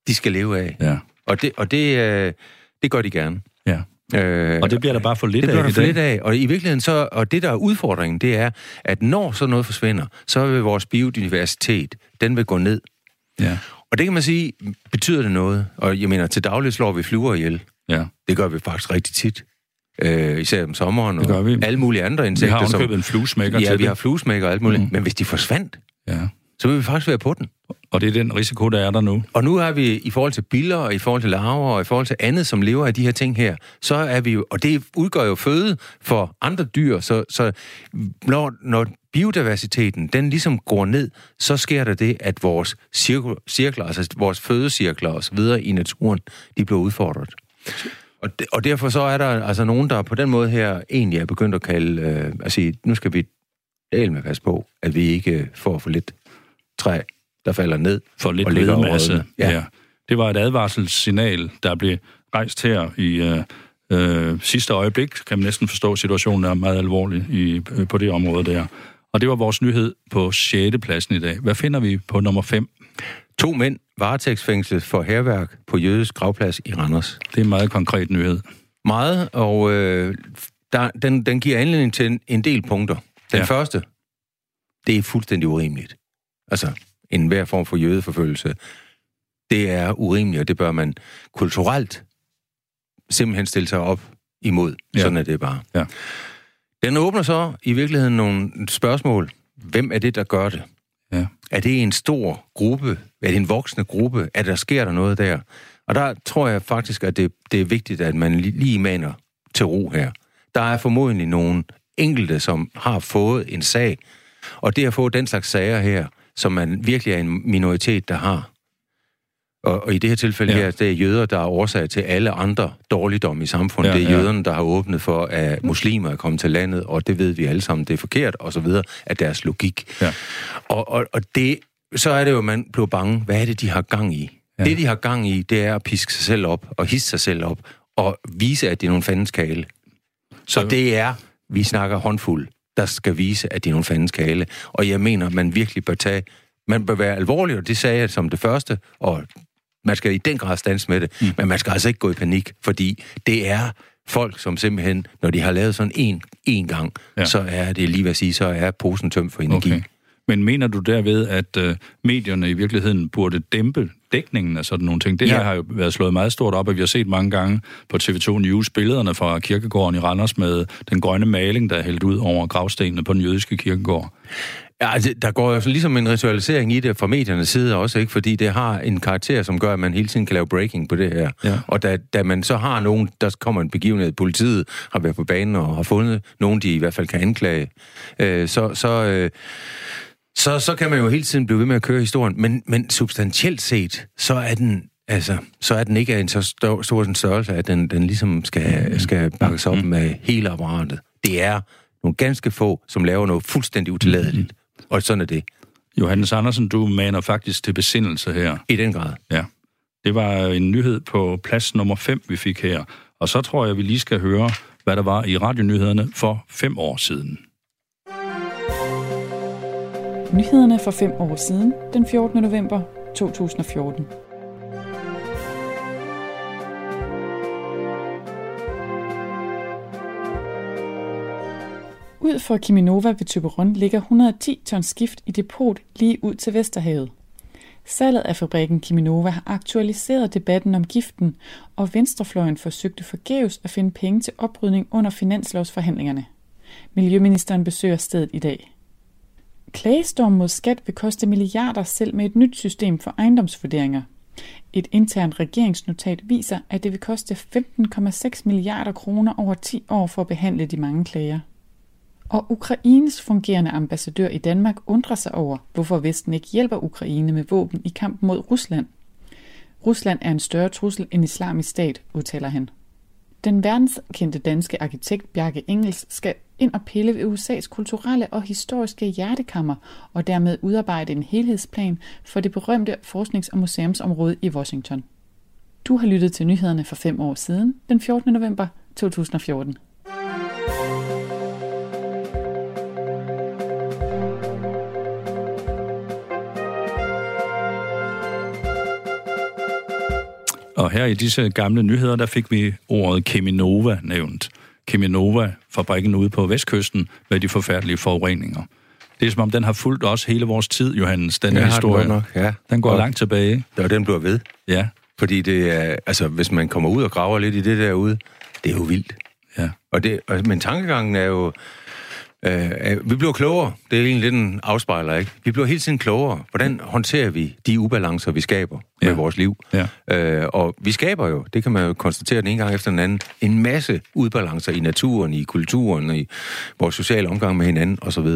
de skal leve af. ja, Og det, og det, øh, det gør de gerne. ja. Øh, Og det bliver der bare for lidt det bliver af der i for dag. lidt af. Og i virkeligheden så, og det der er udfordringen, det er, at når sådan noget forsvinder, så vil vores biodiversitet, den vil gå ned. Ja, Og det kan man sige, betyder det noget? Og jeg mener, til daglig slår vi fluer ihjel. ja. Det gør vi faktisk rigtig tit. Øh, især om sommeren Det gør og vi. alle mulige andre Vi insekter. har som- en fluesmækker Ja, til vi det. har fluesmækker og alt muligt. Mm. Men hvis de forsvandt, Ja. så vil vi faktisk være på den. Og det er den risiko, der er der nu. Og nu er vi i forhold til biller, og i forhold til larver, og i forhold til andet, som lever af de her ting her, så er vi jo, og det udgør jo føde for andre dyr, så, så når, når biodiversiteten, den ligesom går ned, så sker der det, at vores cirkler, altså vores fødecirkler osv. videre i naturen, de bliver udfordret. Og, de, og derfor så er der altså nogen, der på den måde her egentlig er begyndt at kalde, øh, at sige, nu skal vi del med passe på, at vi ikke øh, får for lidt træ, der falder ned. For lidt og vedmasse. Ja. Ja. Det var et advarselssignal, der blev rejst her i øh, øh, sidste øjeblik. Kan man næsten forstå, at situationen er meget alvorlig i, øh, på det område der. Og det var vores nyhed på 6. pladsen i dag. Hvad finder vi på nummer 5? To mænd varetægtsfængslet for herværk på jødisk gravplads i Randers. Det er en meget konkret nyhed. Meget, og øh, der, den, den giver anledning til en, en del punkter. Den ja. første, det er fuldstændig urimeligt. Altså, en hver form for jødeforfølgelse, det er urimeligt, og det bør man kulturelt simpelthen stille sig op imod. Ja. Sådan er det bare. Ja. Den åbner så i virkeligheden nogle spørgsmål. Hvem er det, der gør det? Ja. Er det en stor gruppe? Er det en voksende gruppe? Er der sker der noget der? Og der tror jeg faktisk, at det, det er vigtigt, at man li- lige maner til ro her. Der er formodentlig nogle enkelte, som har fået en sag, og det at få den slags sager her, som man virkelig er en minoritet, der har. Og, og i det her tilfælde Ja. her, det er jøder, der er årsag til alle andre dårligdomme i samfundet. Ja, det er ja. jøderne, der har åbnet for, at muslimer er kommet til landet, og det ved vi alle sammen, det er forkert, og så videre, af deres logik. Ja. Og, og, og det, så er det jo, at man bliver bange. Hvad er det, de har gang i? Ja. Det, de har gang i, det er at piske sig selv op, og hisse sig selv op, og vise, at det er nogle fandens kale. Så det er, vi snakker håndfuld, der skal vise, at det er nogle fandens kale. Og jeg mener, man virkelig bør tage, man bør være alvorlig, og det sagde jeg som det første, og man skal i den grad stands med det, mm. men man skal altså ikke gå i panik, fordi det er folk, som simpelthen, når de har lavet sådan en, en gang, ja. så er det lige ved at sige, så er posen tømt for energi. Okay. Men mener du derved, at øh, medierne i virkeligheden burde dæmpe dækningen af sådan nogle ting? Det her Ja. har jo været slået meget stort op, og vi har set mange gange på TV2 News billederne fra kirkegården i Randers med den grønne maling, der er hældt ud over gravstenene på den jødiske kirkegård. Ja, altså, der går jo ligesom en ritualisering i det fra mediernes side også, ikke? fordi det har en karakter, som gør, at man hele tiden kan lave breaking på det her. Ja. Og da, da man så har nogen, der kommer en begivenhed, politiet har været på banen og har fundet nogen, de i hvert fald kan anklage, øh, så, så, øh, så, så kan man jo hele tiden blive ved med at køre historien. Men, men substantielt set, så er den Altså, så er den ikke af en så stor, stor en størrelse, at den, den ligesom skal, skal bakkes op med hele apparatet. Det er nogle ganske få, som laver noget fuldstændig utilladeligt. Og sådan er det. Johannes Andersen, du maner faktisk til besindelse her. I den grad. Ja. Det var en nyhed på plads nummer 5, vi fik her. Og så tror jeg, vi lige skal høre, hvad der var i radionyhederne for fem år siden. Nyhederne for fem år siden, den 14. november 2014. Ud for Kiminova ved Tøberon ligger 110 tons skift i depot lige ud til Vesterhavet. Salget af fabrikken Kiminova har aktualiseret debatten om giften, og Venstrefløjen forsøgte forgæves at finde penge til oprydning under finanslovsforhandlingerne. Miljøministeren besøger stedet i dag. Klagestorm mod skat vil koste milliarder selv med et nyt system for ejendomsvurderinger. Et internt regeringsnotat viser, at det vil koste 15,6 milliarder kroner over 10 år for at behandle de mange klager. Og Ukraines fungerende ambassadør i Danmark undrer sig over, hvorfor Vesten ikke hjælper Ukraine med våben i kampen mod Rusland. Rusland er en større trussel end islamisk stat, udtaler han. Den verdenskendte danske arkitekt Bjarke Engels skal ind og pille ved USA's kulturelle og historiske hjertekammer og dermed udarbejde en helhedsplan for det berømte forsknings- og museumsområde i Washington. Du har lyttet til nyhederne for fem år siden, den 14. november 2014. Og her i disse gamle nyheder, der fik vi ordet Keminova nævnt. Keminova, fabrikken ude på vestkysten med de forfærdelige forureninger. Det er som om, den har fulgt os hele vores tid, Johannes, den her Ja, den historie. nok, ja. Den går Og- langt tilbage. Og den bliver ved. Ja, Fordi det er, altså, hvis man kommer ud og graver lidt i det derude, det er jo vildt. ja. Og det, og, men tankegangen er jo, Øh, vi bliver klogere. Det er egentlig lidt en afspejler, ikke? Vi bliver hele tiden klogere. Hvordan håndterer vi de ubalancer, vi skaber med Ja. vores liv? Ja. Øh, og vi skaber jo, det kan man jo konstatere den ene gang efter den anden, en masse ubalancer i naturen, i kulturen, i vores sociale omgang med hinanden osv.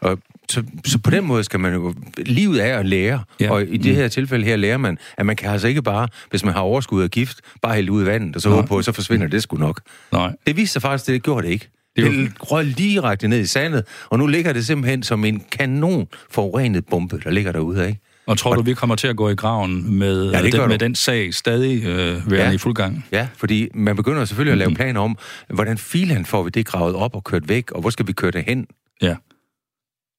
Og så, så på den måde skal man jo... Livet er at lære, Ja. ja. og i det her tilfælde her lærer man, at man kan altså ikke bare, hvis man har overskud af gift, bare hælde ud i vandet, og så Nej. håbe på, at så forsvinder det sgu nok. Nej. Det viste sig faktisk, at det gjorde det ikke. Det jo- det røg direkte ned i sandet, og nu ligger det simpelthen som en kanon forurenet bombe, der ligger derude, ikke? Og tror du, vi kommer til at gå i graven med, Ja, det gør den, med den sag stadig øh, værende Ja. i fuld gang? Ja, fordi man begynder selvfølgelig at lave planer om, hvordan filen får vi det gravet op og kørt væk, og hvor skal vi køre det hen? Ja.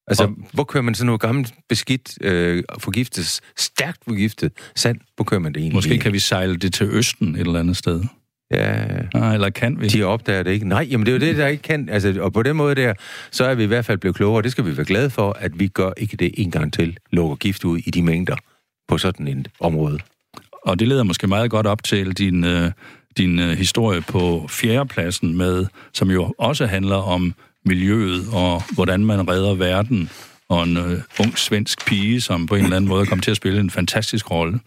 Altså, og... hvor kører man sådan noget gammelt beskidt, øh, forgiftet, stærkt forgiftet sand? Hvor kører man det egentlig? Måske kan vi sejle det til Østen et eller andet sted. Ja, Nej, eller kan vi? de opdager det ikke. Nej, jamen det er jo det, der ikke kan. Altså, og på den måde der, så er vi i hvert fald blevet klogere. Det skal vi være glade for, at vi gør ikke det en gang til. Lukker gift ud i de mængder på sådan et område. Og det leder måske meget godt op til din, øh, din øh, historie på fjerdepladsen, med, som jo også handler om miljøet og hvordan man redder verden. Og en øh, ung svensk pige, som på en eller anden måde kommer til at spille en fantastisk rolle.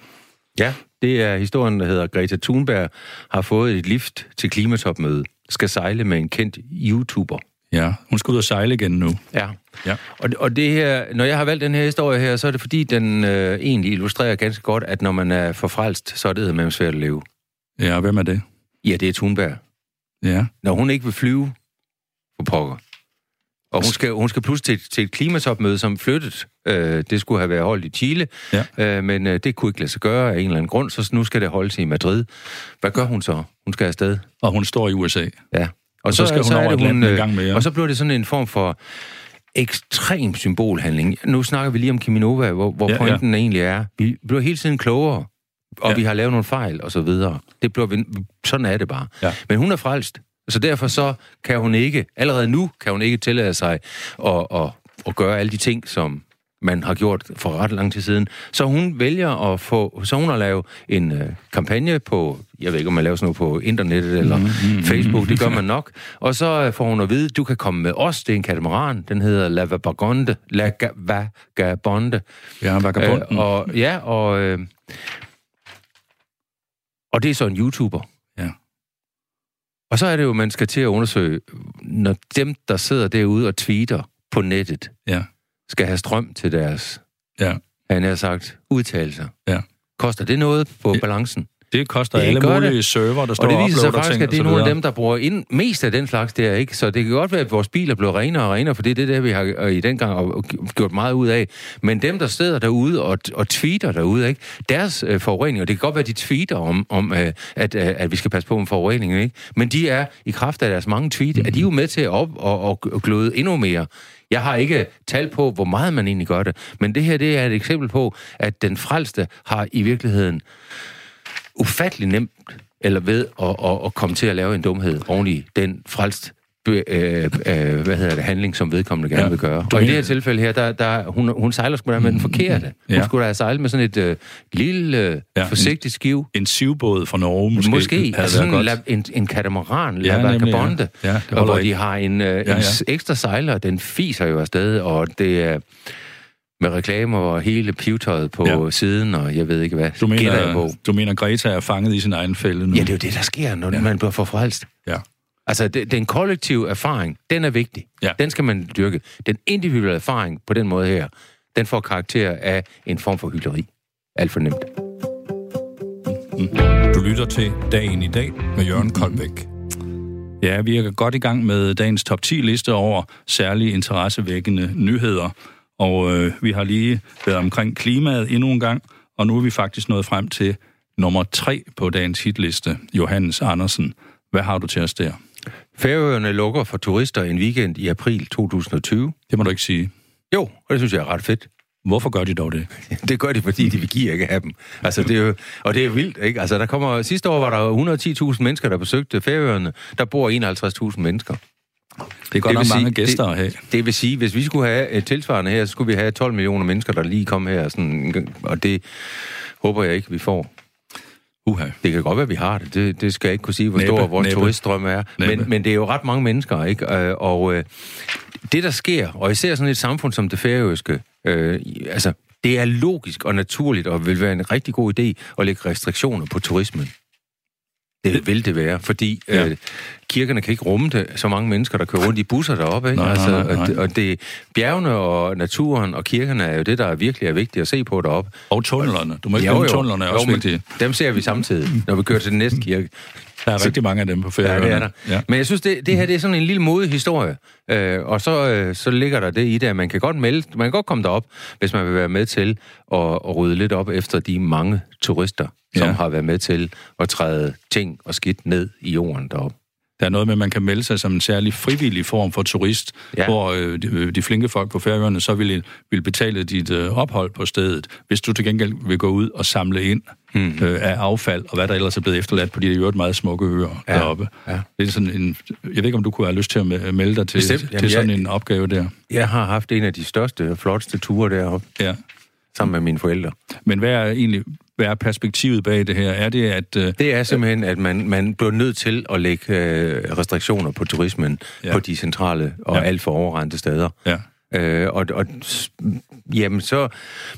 Ja, det er historien, der hedder Greta Thunberg har fået et lift til klimatopmøde. Skal sejle med en kendt YouTuber. Ja, hun skal ud og sejle igen nu. Ja. Ja. Og, og det her, når jeg har valgt den her historie her, så er det fordi, den øh, egentlig illustrerer ganske godt, at når man er forfrelst, så er det med svært at leve. Ja, hvem er det? Ja, det er Thunberg. Ja, Når hun ikke vil flyve på pokker, og hun skal, hun skal pludselig til, til et klimatopmøde, som flyttet. Øh, det skulle have været holdt i Chile, Ja. øh, men øh, det kunne ikke lade sig gøre af en eller anden grund, så nu skal det holdes i Madrid. Hvad gør hun så? Hun skal afsted. og hun står i USA. Ja. Og, så skal hun over Atlanten en gang mere. Og så blev det sådan en form for ekstrem symbolhandling. Nu snakker vi lige om Kiminova, hvor, hvor Ja, ja, pointen ja. egentlig er, vi bliver hele tiden klogere, og Ja. ja. vi har lavet nogle fejl, og så videre. Det bliver vi, sådan er det bare. Ja. Men hun er frelst, så derfor så kan hun ikke, allerede nu kan hun ikke tillade sig at, at, at gøre alle de ting, som man har gjort for ret lang tid siden. Så hun vælger at få, så hun har lavet en øh, kampagne på, jeg ved ikke om man laver sådan noget på internettet eller mm, Facebook, det gør man nok. Og så øh, får hun at vide, du kan komme med os, det er en katamaran, den hedder La Vagabonde, La Ga- Vagabonde. Ja, vagabunden. Øh, og, ja, og, øh, og det er så en YouTuber. Og så er det jo, man skal til at undersøge, når dem, der sidder derude og tweeter på nettet, Ja, skal have strøm til deres, ja. han har sagt, udtalelser. Ja. Koster det noget på Ja. balancen? Det koster Det alle mulige det. server, der står Og det og viser sig uploader faktisk, at det er og nogle af dem, der bruger ind, mest af den slags der, ikke? Så det kan godt være, at vores biler bliver renere og renere, for det er det der, vi har øh, i den gang og- og gjort meget ud af. Men dem, der sidder derude og, og tweeter derude, ikke? Deres øh, forureninger, det kan godt være, at de tweeter om, om øh, at, øh, at vi skal passe på med forureningen, ikke? Men de er, i kraft af deres mange tweet, er de jo med til at op og, og, og gløde endnu mere. Jeg har ikke tal på, hvor meget man egentlig gør det, men det her, det er et eksempel på, at den frelste har i virkeligheden ufattelig nemt eller ved at, at, at komme til at lave en dumhed oven i den frelst be- øh, øh, hvad hedder det, handling, som vedkommende gerne Ja. ja. vil gøre. Du Og i det her tilfælde her, der, der, hun, hun sejler sgu da med den forkerte. Hun Ja. skulle da have sejlet med sådan et øh, lille, øh, Ja, ja, forsigtigt skiv. En sivbåd fra Norge måske. Måske, altså sådan godt. en, la- en, en katamaran, Ja, La ja. Vagabonde, Ja, holder hvor ikke. de har en, øh, Ja, en ja. s- ekstra sejler, den fiser jo afsted, og det er med reklamer og hele pivetøjet på Ja. siden, og jeg ved ikke hvad. Du jeg mener, på. du mener, Greta er fanget i sin egen fælde nu? Ja, det er jo det, der sker, når Ja. man bliver for frelst. Ja. Altså, det, den kollektive erfaring, den er vigtig. Ja. Den skal man dyrke. Den individuelle erfaring på den måde her, den får karakter af en form for hyggeleri. Alt for nemt. Du lytter til Dagen i dag med Jørgen Koldbæk. Ja, vi er godt i gang med dagens top 10 liste over særlige interessevækkende nyheder. Og øh, vi har lige været omkring klimaet endnu en gang, og nu er vi faktisk nået frem til nummer 3 på dagens hitliste, Johannes Andersen. Hvad har du til os der? Færøerne lukker for turister en weekend i april 2020. Det må du ikke sige. Jo, og det synes jeg er ret fedt. Hvorfor gør de dog det? [LAUGHS] Det gør de, fordi de vil give ikke have dem. Altså, det er jo, og det er vildt, ikke? Altså, der kommer, sidste år var der 110.000 mennesker, der besøgte Færøerne. Der bor 51.000 mennesker. Det er godt Det nok vil mange sige- gæster det- at have. Det vil sige, hvis vi skulle have et tilsvarende her, så skulle vi have 12 millioner mennesker, der lige kom her. Sådan, og det håber jeg ikke, vi får. Uha. Det kan godt være, vi har det. Det, det skal jeg ikke kunne sige, hvor Næppe, stor vores næppe. turiststrøm er. Næppe. Men, men det er jo ret mange mennesker, ikke? Øh, Og øh, det, der sker, og især sådan et samfund som det færøske, øh, altså, det er logisk og naturligt, og vil være en rigtig god idé at lægge restriktioner på turismen. Det vil det være, fordi Ja. øh, kirkerne kan ikke rumme det, så mange mennesker, der kører rundt i busser deroppe. Ikke? Nej, altså, nej, nej. Og, det, og det, bjergene og naturen og kirkerne er jo det, der er virkelig er vigtigt at se på deroppe. Og tunnelerne. Du må ikke glemme, tunnelerne er også men vigtige. Dem ser vi samtidig, når vi kører til den næste kirke. Der er rigtig mange af dem på Ja, færøerne. det er der. Ja. Men jeg synes, det, det her det er sådan en lille modig historie. Øh, og så, øh, så ligger der det i det, at man kan godt melde, man kan godt komme derop, hvis man vil være med til at, at rydde lidt op efter de mange turister, som Ja. har været med til at træde ting og skidt ned i jorden deroppe. Der er noget med, at man kan melde sig som en særlig frivillig form for turist, ja. Hvor øh, de, de flinke folk på færøerne så vil, vil betale dit øh, ophold på stedet, hvis du til gengæld vil gå ud og samle ind hmm. øh, af affald, og hvad der ellers er blevet efterladt på de i øvrigt meget smukke øer ja. Deroppe. ja. Det er sådan en, jeg ved ikke, om du kunne have lyst til at me- melde dig til, Bestemt. til Jamen, sådan jeg- en opgave der. Jeg har haft en af de største og flotteste ture deroppe, Ja. sammen med mine forældre. Men hvad er egentlig er perspektivet bag det her? Er det, at... Øh, Det er simpelthen, at man, man bliver nødt til at lægge øh, restriktioner på turismen Ja. på de centrale og ja. alt for overrendte steder. ja, Øh, og, og jamen, så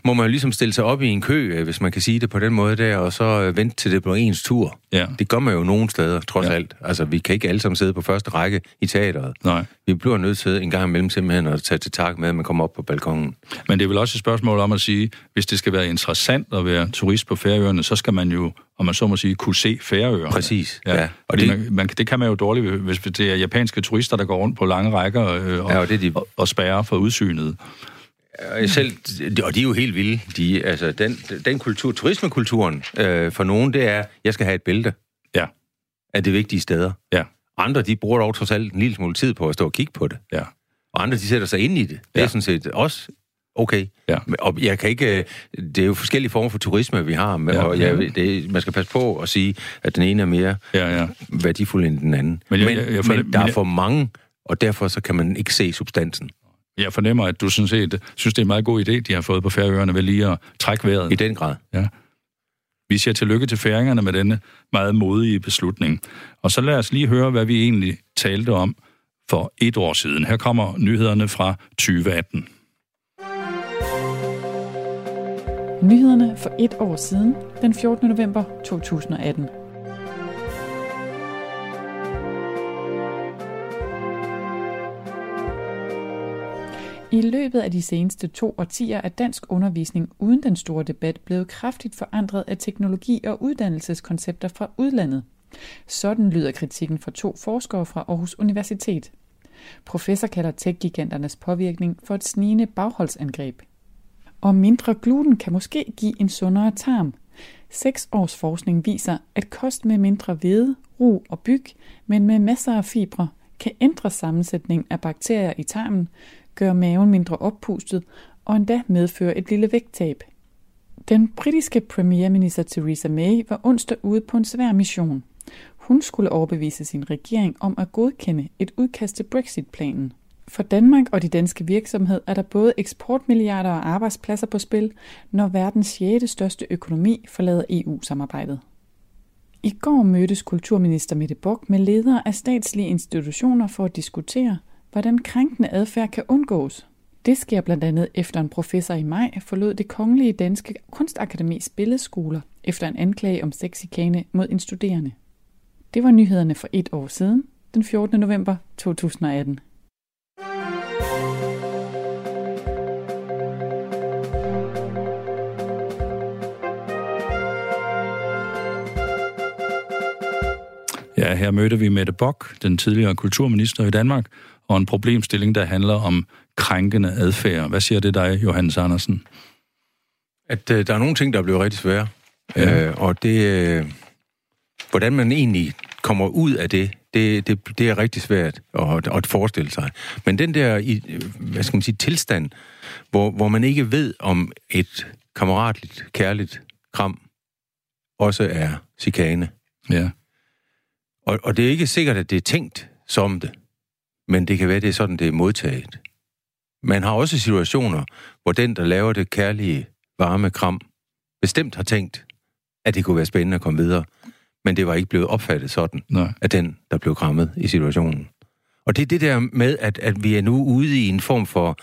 må man jo ligesom stille sig op i en kø, øh, hvis man kan sige det på den måde der, og så øh, vente til det bliver ens tur. ja, Det gør man jo nogle steder, trods ja. alt. Altså, vi kan ikke alle sammen sidde på første række i teateret. nej. Vi bliver nødt til en gang imellem simpelthen at tage til tak med, at man kommer op på balkongen. Men det er vel også et spørgsmål om at sige, hvis det skal være interessant at være turist på Færøerne, så skal man jo, om man så må sige, kunne se Færøerne. Præcis, Ja. ja. Og det, det- man, man, det kan man jo dårligt, hvis det er japanske turister, der går rundt på lange rækker øh, og, Ja, og det de- og, og spærrer for udsynet. Selv, og de er jo helt vilde. De, altså, den, den kultur, turismekulturen øh, for nogen, det er, jeg skal have et bælte Ja, af de vigtige steder. ja, Andre, de bruger dog trods alt en lille smule tid på at stå og kigge på det. ja. Og andre, de sætter sig ind i det. Det Ja. er sådan set også okay. Ja. Og jeg kan ikke... øh, Det er jo forskellige former for turisme, vi har. Ja. og jeg, det, man skal passe på at sige, at den ene er mere Ja, ja. værdifuld end den anden. Men jeg- men, jeg- jeg men, fornem- men der er for mange, og derfor så kan man ikke se substansen. Jeg fornemmer, at du sådan set synes, det er en meget god idé, de har fået på Færøerne ved lige at trække vejret. I den grad. Ja. Vi siger tillykke til færingerne med denne meget modige beslutning. Og så lad os lige høre, hvad vi egentlig talte om for et år siden. Her kommer nyhederne fra 2018. Nyhederne for et år siden, den 14. november 2018. I løbet af de seneste to årtier er dansk undervisning uden den store debat blevet kraftigt forandret af teknologi og uddannelseskoncepter fra udlandet. Sådan lyder kritikken fra to forskere fra Aarhus Universitet. Professor kalder tech-giganternes påvirkning for et snigende bagholdsangreb. Og mindre gluten kan måske give en sundere tarm. Seks års forskning viser, at kost med mindre hvede, ro og byg, men med masser af fibre, kan ændre sammensætningen af bakterier i tarmen, gøre maven mindre oppustet og endda medføre et lille vægttab. Den britiske premierminister Theresa May var onsdag ude på en svær mission. Hun skulle overbevise sin regering om at godkende et udkast til Brexit-planen. For Danmark og de danske virksomheder er der både eksportmilliarder og arbejdspladser på spil, når verdens 6. største økonomi forlader EU-samarbejdet. I går mødtes kulturminister Mette Bock med ledere af statslige institutioner for at diskutere, hvordan krænkende adfærd kan undgås. Det sker blandt andet efter en professor i maj forlod det kongelige danske kunstakademis billedskoler efter en anklage om sexikane mod en studerende. Det var nyhederne for et år siden, den 14. november 2018. her mødte vi Mette Bock, den tidligere kulturminister i Danmark, og en problemstilling, der handler om krænkende adfærd. Hvad siger det dig, Johannes Andersen? At øh, der er nogle ting, der er blevet rigtig svære. Ja. Øh, og det... Øh, hvordan man egentlig kommer ud af det, det, det, det er rigtig svært at, at forestille sig. Men den der, i- hvad skal man sige, tilstand, hvor, hvor man ikke ved, om et kammeratligt, kærligt kram også er chikane. Ja, Og, og det er ikke sikkert, at det er tænkt som det, men det kan være, det er sådan, det er modtaget. Man har også situationer, hvor den, der laver det kærlige, varme kram, bestemt har tænkt, at det kunne være spændende at komme videre. Men det var ikke blevet opfattet sådan, Nej. af den, der blev krammet i situationen. Og det er det der med, at, at vi er nu ude i en form for,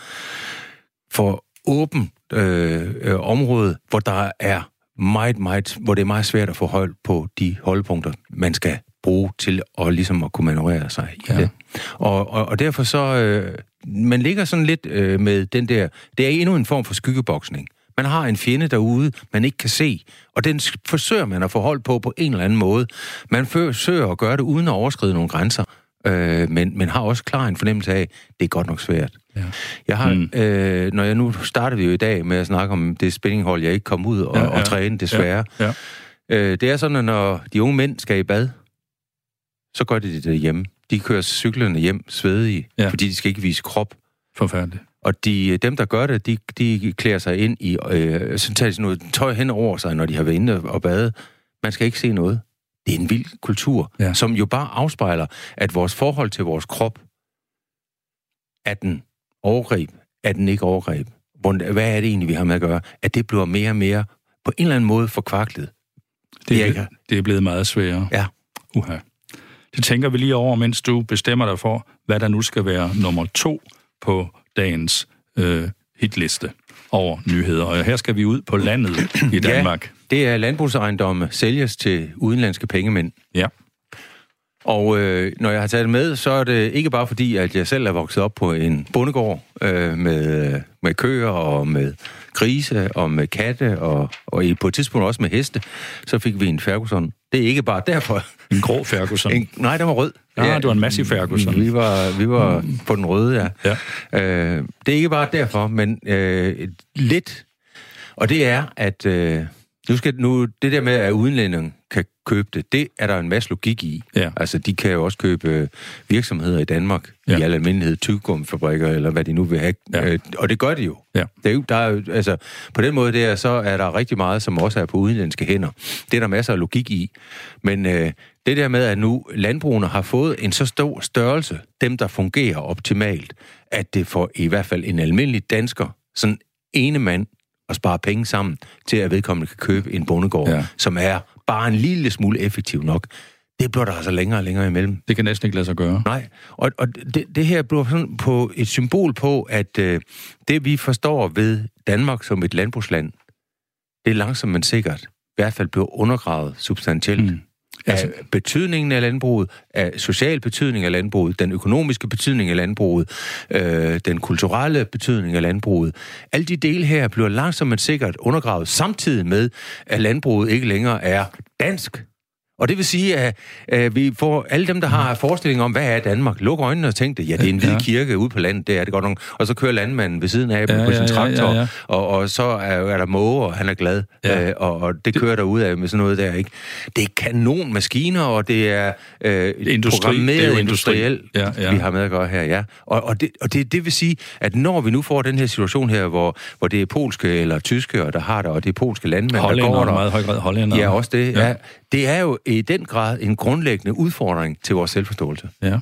for åben øh, øh, område, hvor der er meget, meget, hvor det er meget svært at få hold på de holdpunkter, man skal bruge til at ligesom at kunne manøvrere sig i Ja. det. Og, og, og derfor så, øh, man ligger sådan lidt øh, med den der, det er endnu en form for skyggeboksning. Man har en fjende derude, man ikke kan se, og den forsøger man at få hold på på en eller anden måde. Man forsøger at gøre det uden at overskride nogle grænser, øh, men, men har også klar en fornemmelse af, det er godt nok svært. Ja. Jeg har, Mm. øh, når jeg nu starter vi jo i dag med at snakke om det spændinghold, jeg ikke kom ud og, Ja, ja, ja. ja. og træne, desværre. Ja. Øh, det er sådan, at når de unge mænd skal i bad, så gør de det hjemme. De kører cyklerne hjem svedige, Ja. fordi de skal ikke vise krop. Forfærdeligt. Og de, dem, der gør det, de, de klæder sig ind i, øh, så tager de sådan noget tøj hen over sig, når de har været inde og bade. Man skal ikke se noget. Det er en vild kultur, Ja. som jo bare afspejler, at vores forhold til vores krop, er den overgreb, er den ikke overgreb? Hvad er det egentlig, vi har med at gøre? At det bliver mere og mere på en eller anden måde forkvaklet. Det er, Ja, det er blevet meget sværere. Ja. Uha. Det tænker vi lige over, mens du bestemmer dig for, hvad der nu skal være nummer to på dagens øh, hitliste over nyheder. Og her skal vi ud på landet i [CLEARS THROAT] Danmark. Det er landbrugsejendomme sælges til udenlandske pengemænd. Ja. Og øh, når jeg har taget det med, så er det ikke bare fordi, at jeg selv er vokset op på en bondegård øh, med, med køer og med grise og med katte og, og på et tidspunkt også med heste. Så fik vi en Ferguson. Det er ikke bare derfor. En grå Ferguson. En, nej, den var rød. Ja, det var en massiv Ferguson. Vi var, vi var mm. på den røde, ja. Ja. Øh, det er ikke bare derfor, men øh, lidt. Og det er, at øh, nu skal, nu, det der med, at udenlænderne kan købe det, det er der en masse logik i. Ja. Altså, de kan jo også købe øh, virksomheder i Danmark, Ja. ja. i al almindelighed, tyggegummifabrikker, eller hvad de nu vil have. Ja. Øh, og det gør de jo. Ja. Det er jo, der er altså, på den måde der, så er der rigtig meget, som også er på udenlandske hænder. Det er der masser af logik i. Men øh, det der med, at nu landbrugene har fået en så stor størrelse, dem der fungerer optimalt, at det får i hvert fald en almindelig dansker, sådan ene mand, at spare penge sammen til, at vedkommende kan købe en bondegård, Ja. ja. som er bare en lille smule effektiv nok. Det bliver der altså længere og længere imellem. Det kan næsten ikke lade sig gøre. Nej, og, og det, det her bliver sådan på et symbol på, at øh, det vi forstår ved Danmark som et landbrugsland, det er langsomt men sikkert, i hvert fald bliver undergravet substantielt. Mm. Altså- Af betydningen af landbruget, af social betydning af landbruget, den økonomiske betydning af landbruget, øh, den kulturelle betydning af landbruget. Alle de dele her bliver langsomt men sikkert undergravet, samtidig med, at landbruget ikke længere er dansk. Og det vil sige, at, at vi får alle dem, der har forestillinger om, hvad er Danmark, lukker øjnene og tænker, ja, det er en hvid Ja. kirke ude på landet, det er det godt nok. Og så kører landmanden ved siden af Ja, ja, på ja, sin ja, traktor, ja, ja. Og, og så er, er der måger, og han er glad, Ja. ja. øh, og, og det kører der ud af med sådan noget der, ikke? Det er kanonmaskiner, og det er øh, Industri, programmeret det er jo industri. industriel, Ja, ja. vi har med at gøre her, ja. Og, og, det, og det, det vil sige, at når vi nu får den her situation her, hvor, hvor det er polske eller tyske, der har det, og det er polske landmænd, der går der, meget høj grad hollænder. Ja, også det. Ja. Ja. ja. Det er jo i den grad en grundlæggende udfordring til vores selvforståelse. ja.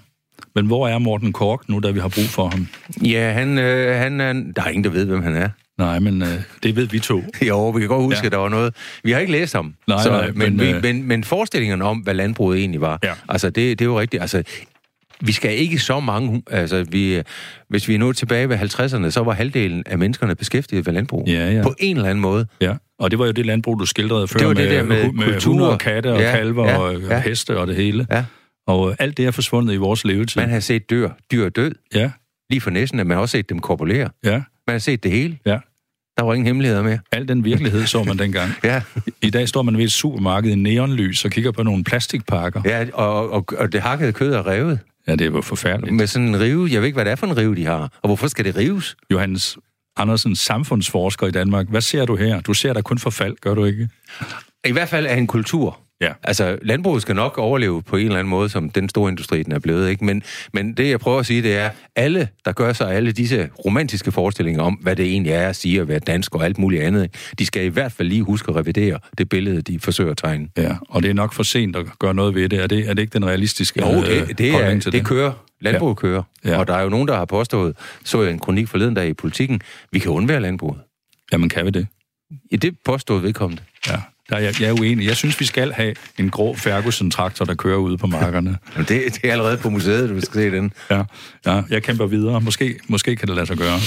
Men hvor er Morten Kork nu, da vi har brug for ham? Ja, han, øh, han er... Der er ingen, der ved, hvem han er. Nej, men øh, det ved vi to. [LAUGHS] Jo, vi kan godt huske, Ja. at der var noget... Vi har ikke læst ham. Nej, nej, men, men, øh, men, men forestillingerne om, hvad landbruget egentlig var, Ja. altså det, det er jo rigtigt. Altså, vi skal ikke så mange... Altså, vi, hvis vi er nået tilbage ved 50'erne, så var halvdelen af menneskerne beskæftiget ved landbrug. Ja, ja. På en eller anden måde. Ja, og det var jo det landbrug, du skildrede før Det var med, det der med med kultur. hunde og katte og Ja, kalver ja, og ja. heste og det hele. Ja. Og øh, alt det er forsvundet i vores levetid. Man har set dyr, dyr død, Ja, lige for næsen, at man har også set dem korpulere. ja, Man har set det hele. ja. Der var ingen hemmeligheder mere. Al den virkelighed så man [LAUGHS] dengang. Ja, I dag står man ved et supermarked i neonlys og kigger på nogle plastikpakker. ja og, og, og det hakkede kød er revet. Ja, det var forfærdeligt. Med sådan en rive. Jeg ved ikke, hvad det er for en rive, de har. Og hvorfor skal det rives? Johannes Andersen, samfundsforsker i Danmark. Hvad ser du her? Du ser der kun forfald, gør du ikke? I hvert fald er en kultur. Ja. Altså, landbruget skal nok overleve på en eller anden måde, som den store industri, den er blevet. Ikke? Men, men det, jeg prøver at sige, det er, alle, der gør sig alle disse romantiske forestillinger om, hvad det egentlig er at sige at være dansk og alt muligt andet, ikke? de skal i hvert fald lige huske at revidere det billede, de forsøger at tegne. Ja, og det er nok for sent at gøre noget ved det. Er det, er det ikke den realistiske Jo, øh, det, det, er, til det kører. Landbruget ja. kører. Ja. Og der er jo nogen, der har påstået, så jeg en kronik forleden der i politikken, vi kan undvære landbruget. Jamen, kan vi det? Ja, det påstod vedkommende. Ja. Der er jeg, jeg er uenig. Jeg synes, vi skal have en grå Ferguson-traktor, der kører ude på markerne. [LAUGHS] Men det, det er allerede på museet, du skal se den. Ja, ja jeg kæmper videre. Måske, måske kan det lade sig gøre.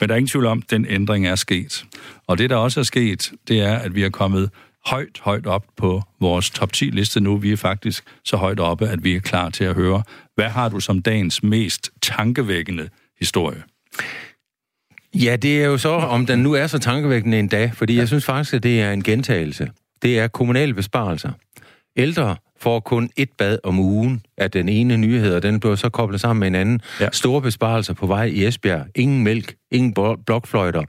Men der er ingen tvivl om, at den ændring er sket. Og det, der også er sket, det er, at vi er kommet højt, højt op på vores top 10-liste nu. Vi er faktisk så højt oppe, at vi er klar til at høre, hvad har du som dagens mest tankevækkende historie? Ja, det er jo så, om den nu er så tankevækkende en dag, fordi ja. jeg synes faktisk, at det er en gentagelse. Det er kommunale besparelser. Ældre får kun et bad om ugen af den ene nyhed, og den bliver så koblet sammen med en anden. Ja. Store besparelser på vej i Esbjerg. Ingen mælk, ingen blokfløjter,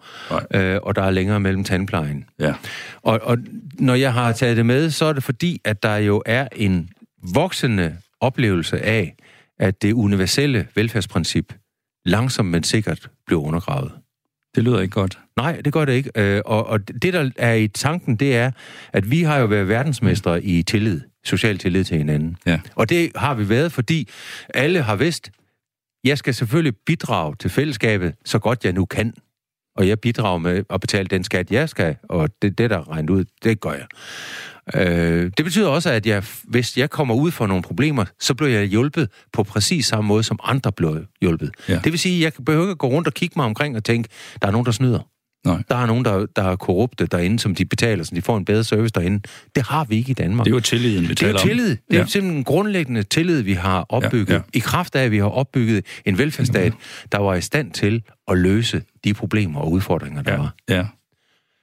øh, og der er længere mellem tandplejen. Ja. Og, og når jeg har taget det med, så er det fordi, at der jo er en voksende oplevelse af, at det universelle velfærdsprincip langsomt men sikkert bliver undergravet. Det lyder ikke godt. Nej, det gør det ikke. Øh, og, og det, der er i tanken, det er, at vi har jo været verdensmestre i tillid, social tillid til hinanden. Ja. Og det har vi været, fordi alle har vidst, jeg skal selvfølgelig bidrage til fællesskabet, så godt jeg nu kan. Og jeg bidrager med at betale den skat, jeg skal, og det, det der er regnet ud, det gør jeg. Øh, det betyder også, at jeg, hvis jeg kommer ud for nogle problemer, så bliver jeg hjulpet på præcis samme måde, som andre bliver hjulpet. Ja. Det vil sige, at jeg behøver ikke gå rundt og kigge mig omkring og tænke, der er nogen, der snyder. Nej. Der er nogen, der, der er korrupte derinde, som de betaler, så de får en bedre service derinde. Det har vi ikke i Danmark. Det er jo tilliden, vi taler om. Det er tillid. Det er ja. simpelthen en grundlæggende tillid, vi har opbygget. Ja, ja. I kraft af, at vi har opbygget en velfærdsstat, der var i stand til at løse de problemer og udfordringer, der ja. var. Ja.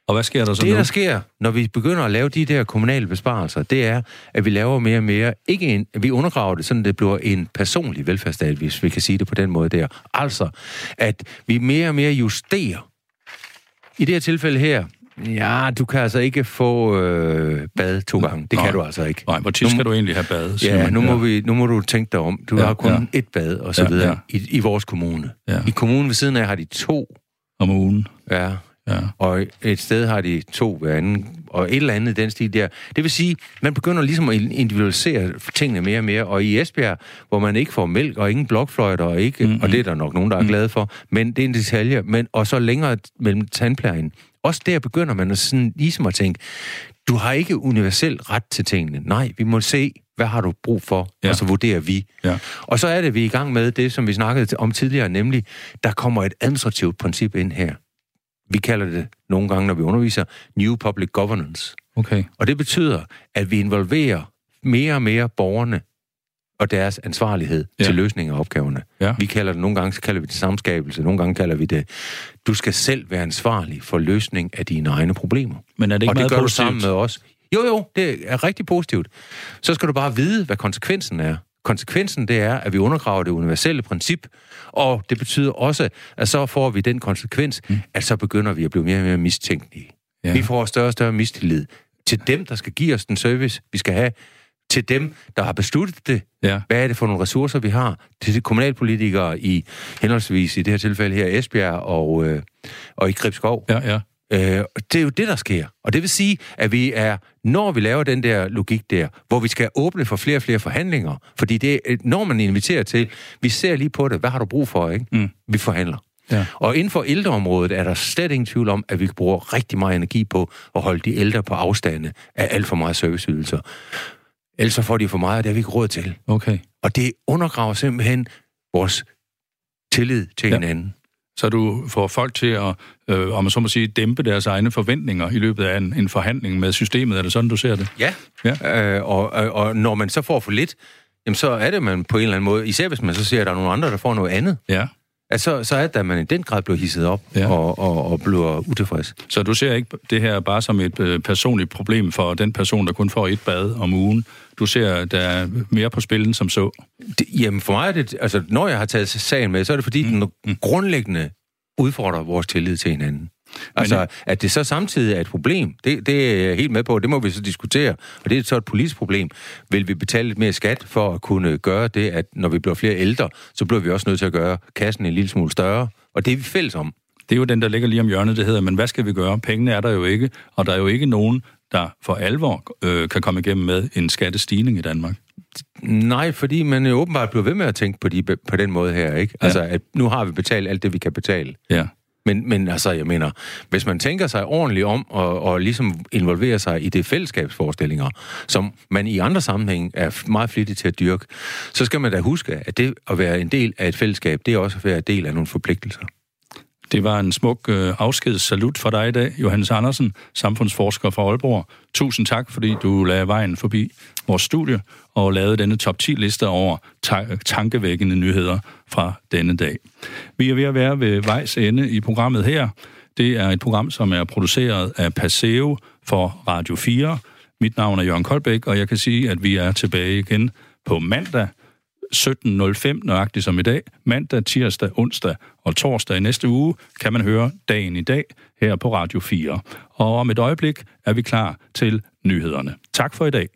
Og hvad sker der så Det, nu? der sker, når vi begynder at lave de der kommunale besparelser, det er, at vi laver mere og mere, ikke en, vi undergraver det, sådan det bliver en personlig velfærdsstat, hvis vi kan sige det på den måde der. Altså, at vi mere og mere justerer. I det her tilfælde her, Ja, du kan altså ikke få øh, bad to gange. Det Nej. kan du altså ikke. Nej, hvor tit skal du egentlig have bad? Ja, nu må, ja. Vi, nu må du tænke dig om. Du ja, har kun ja. et bad, og så ja, videre, ja. i, i vores kommune. Ja. I kommunen ved siden af har de to. Om ugen? Ja, Ja. Og et sted har de to hver anden, og et eller andet den stil der. Det vil sige, man begynder ligesom at individualisere tingene mere og mere, og i Esbjerg, hvor man ikke får mælk og ingen blokfløjter, og, ikke, mm-hmm. og det er der nok nogen, der er glade for, men det er en detalje, men, og så længere mellem tandplejen. Også der begynder man at sådan, ligesom at tænke, du har ikke universel ret til tingene. Nej, vi må se, hvad har du brug for, ja. og så vurderer vi. Ja. Og så er det, vi er i gang med det, som vi snakkede om tidligere, nemlig, der kommer et administrativt princip ind her. Vi kalder det nogle gange, når vi underviser, New Public Governance. Okay. Og det betyder, at vi involverer mere og mere borgerne og deres ansvarlighed ja. til løsning af opgaverne. Ja. Vi kalder det nogle gange, så kalder vi det samskabelse, nogle gange kalder vi det, du skal selv være ansvarlig for løsning af dine egne problemer. Men er det ikke og meget det gør positivt? du sammen med os. Jo, jo, det er rigtig positivt. Så skal du bare vide, hvad konsekvensen er. Konsekvensen det er, at vi undergraver det universelle princip, og det betyder også, at så får vi den konsekvens, mm. at så begynder vi at blive mere og mere mistænkelige. Ja. Vi får større og større mistillid til dem, der skal give os den service, vi skal have, til dem, der har besluttet det. Ja. Hvad er det for nogle ressourcer, vi har? Til de kommunalpolitikere i henholdsvis i det her tilfælde her Esbjerg og, øh, og i Gribskov. Ja, ja. Øh, det er jo det, der sker. Og det vil sige, at vi er, når vi laver den der logik der, hvor vi skal åbne for flere og flere forhandlinger, fordi det er, når man inviterer til, vi ser lige på det, hvad har du brug for, ikke? Mm. Vi forhandler. Ja. Og inden for ældreområdet er der slet ingen tvivl om, at vi bruger rigtig meget energi på at holde de ældre på afstande af alt for meget serviceydelser. Ellers så får de for meget, og det har vi ikke råd til. Okay. Og det undergraver simpelthen vores tillid til ja. hinanden så du får folk til at, øh, om man så må sige, dæmpe deres egne forventninger i løbet af en, en forhandling med systemet. Er det sådan, du ser det? Ja, ja. Øh, og, og, og når man så får for lidt, jamen så er det man på en eller anden måde, især hvis man så ser, at der er nogle andre, der får noget andet. Ja. Altså, så er det, at man i den grad bliver hisset op ja. og, og, og bliver utilfreds. Så du ser ikke det her bare som et øh, personligt problem for den person, der kun får et bad om ugen? Du ser, at der er mere på spillen som så? Det, jamen for mig er det, altså når jeg har taget sagen med, så er det fordi, mm. den mm. grundlæggende udfordrer vores tillid til hinanden. Altså, Men, at det så samtidig er et problem, det, det er jeg helt med på, det må vi så diskutere, og det er så et politisk problem. Vil vi betale lidt mere skat for at kunne gøre det, at når vi bliver flere ældre, så bliver vi også nødt til at gøre kassen en lille smule større, og det er vi fælles om. Det er jo den, der ligger lige om hjørnet, det hedder, men hvad skal vi gøre? Pengene er der jo ikke, og der er jo ikke nogen, der for alvor øh, kan komme igennem med en skattestigning i Danmark. Nej, fordi man jo åbenbart bliver ved med at tænke på, de, på den måde her, ikke? Ja. Altså, at nu har vi betalt alt det, vi kan betale. Ja. Men, men altså, jeg mener, hvis man tænker sig ordentligt om og, og ligesom involverer sig i det fællesskabsforestillinger, som man i andre sammenhænge er meget flittig til at dyrke, så skal man da huske, at det at være en del af et fællesskab, det er også at være en del af nogle forpligtelser. Det var en smuk øh, afskedssalut for dig i dag, Johannes Andersen, samfundsforsker fra Aalborg. Tusind tak, fordi du lagde vejen forbi vores studie og lavede denne top 10-liste over ta- tankevækkende nyheder fra denne dag. Vi er ved at være ved vejs ende i programmet her. Det er et program, som er produceret af Paseo for Radio 4. Mit navn er Jørgen Koldbæk, og jeg kan sige, at vi er tilbage igen på mandag 17.05, nøjagtigt som i dag. Mandag, tirsdag, onsdag og torsdag i næste uge kan man høre dagen i dag her på Radio 4. Og om et øjeblik er vi klar til nyhederne. Tak for i dag.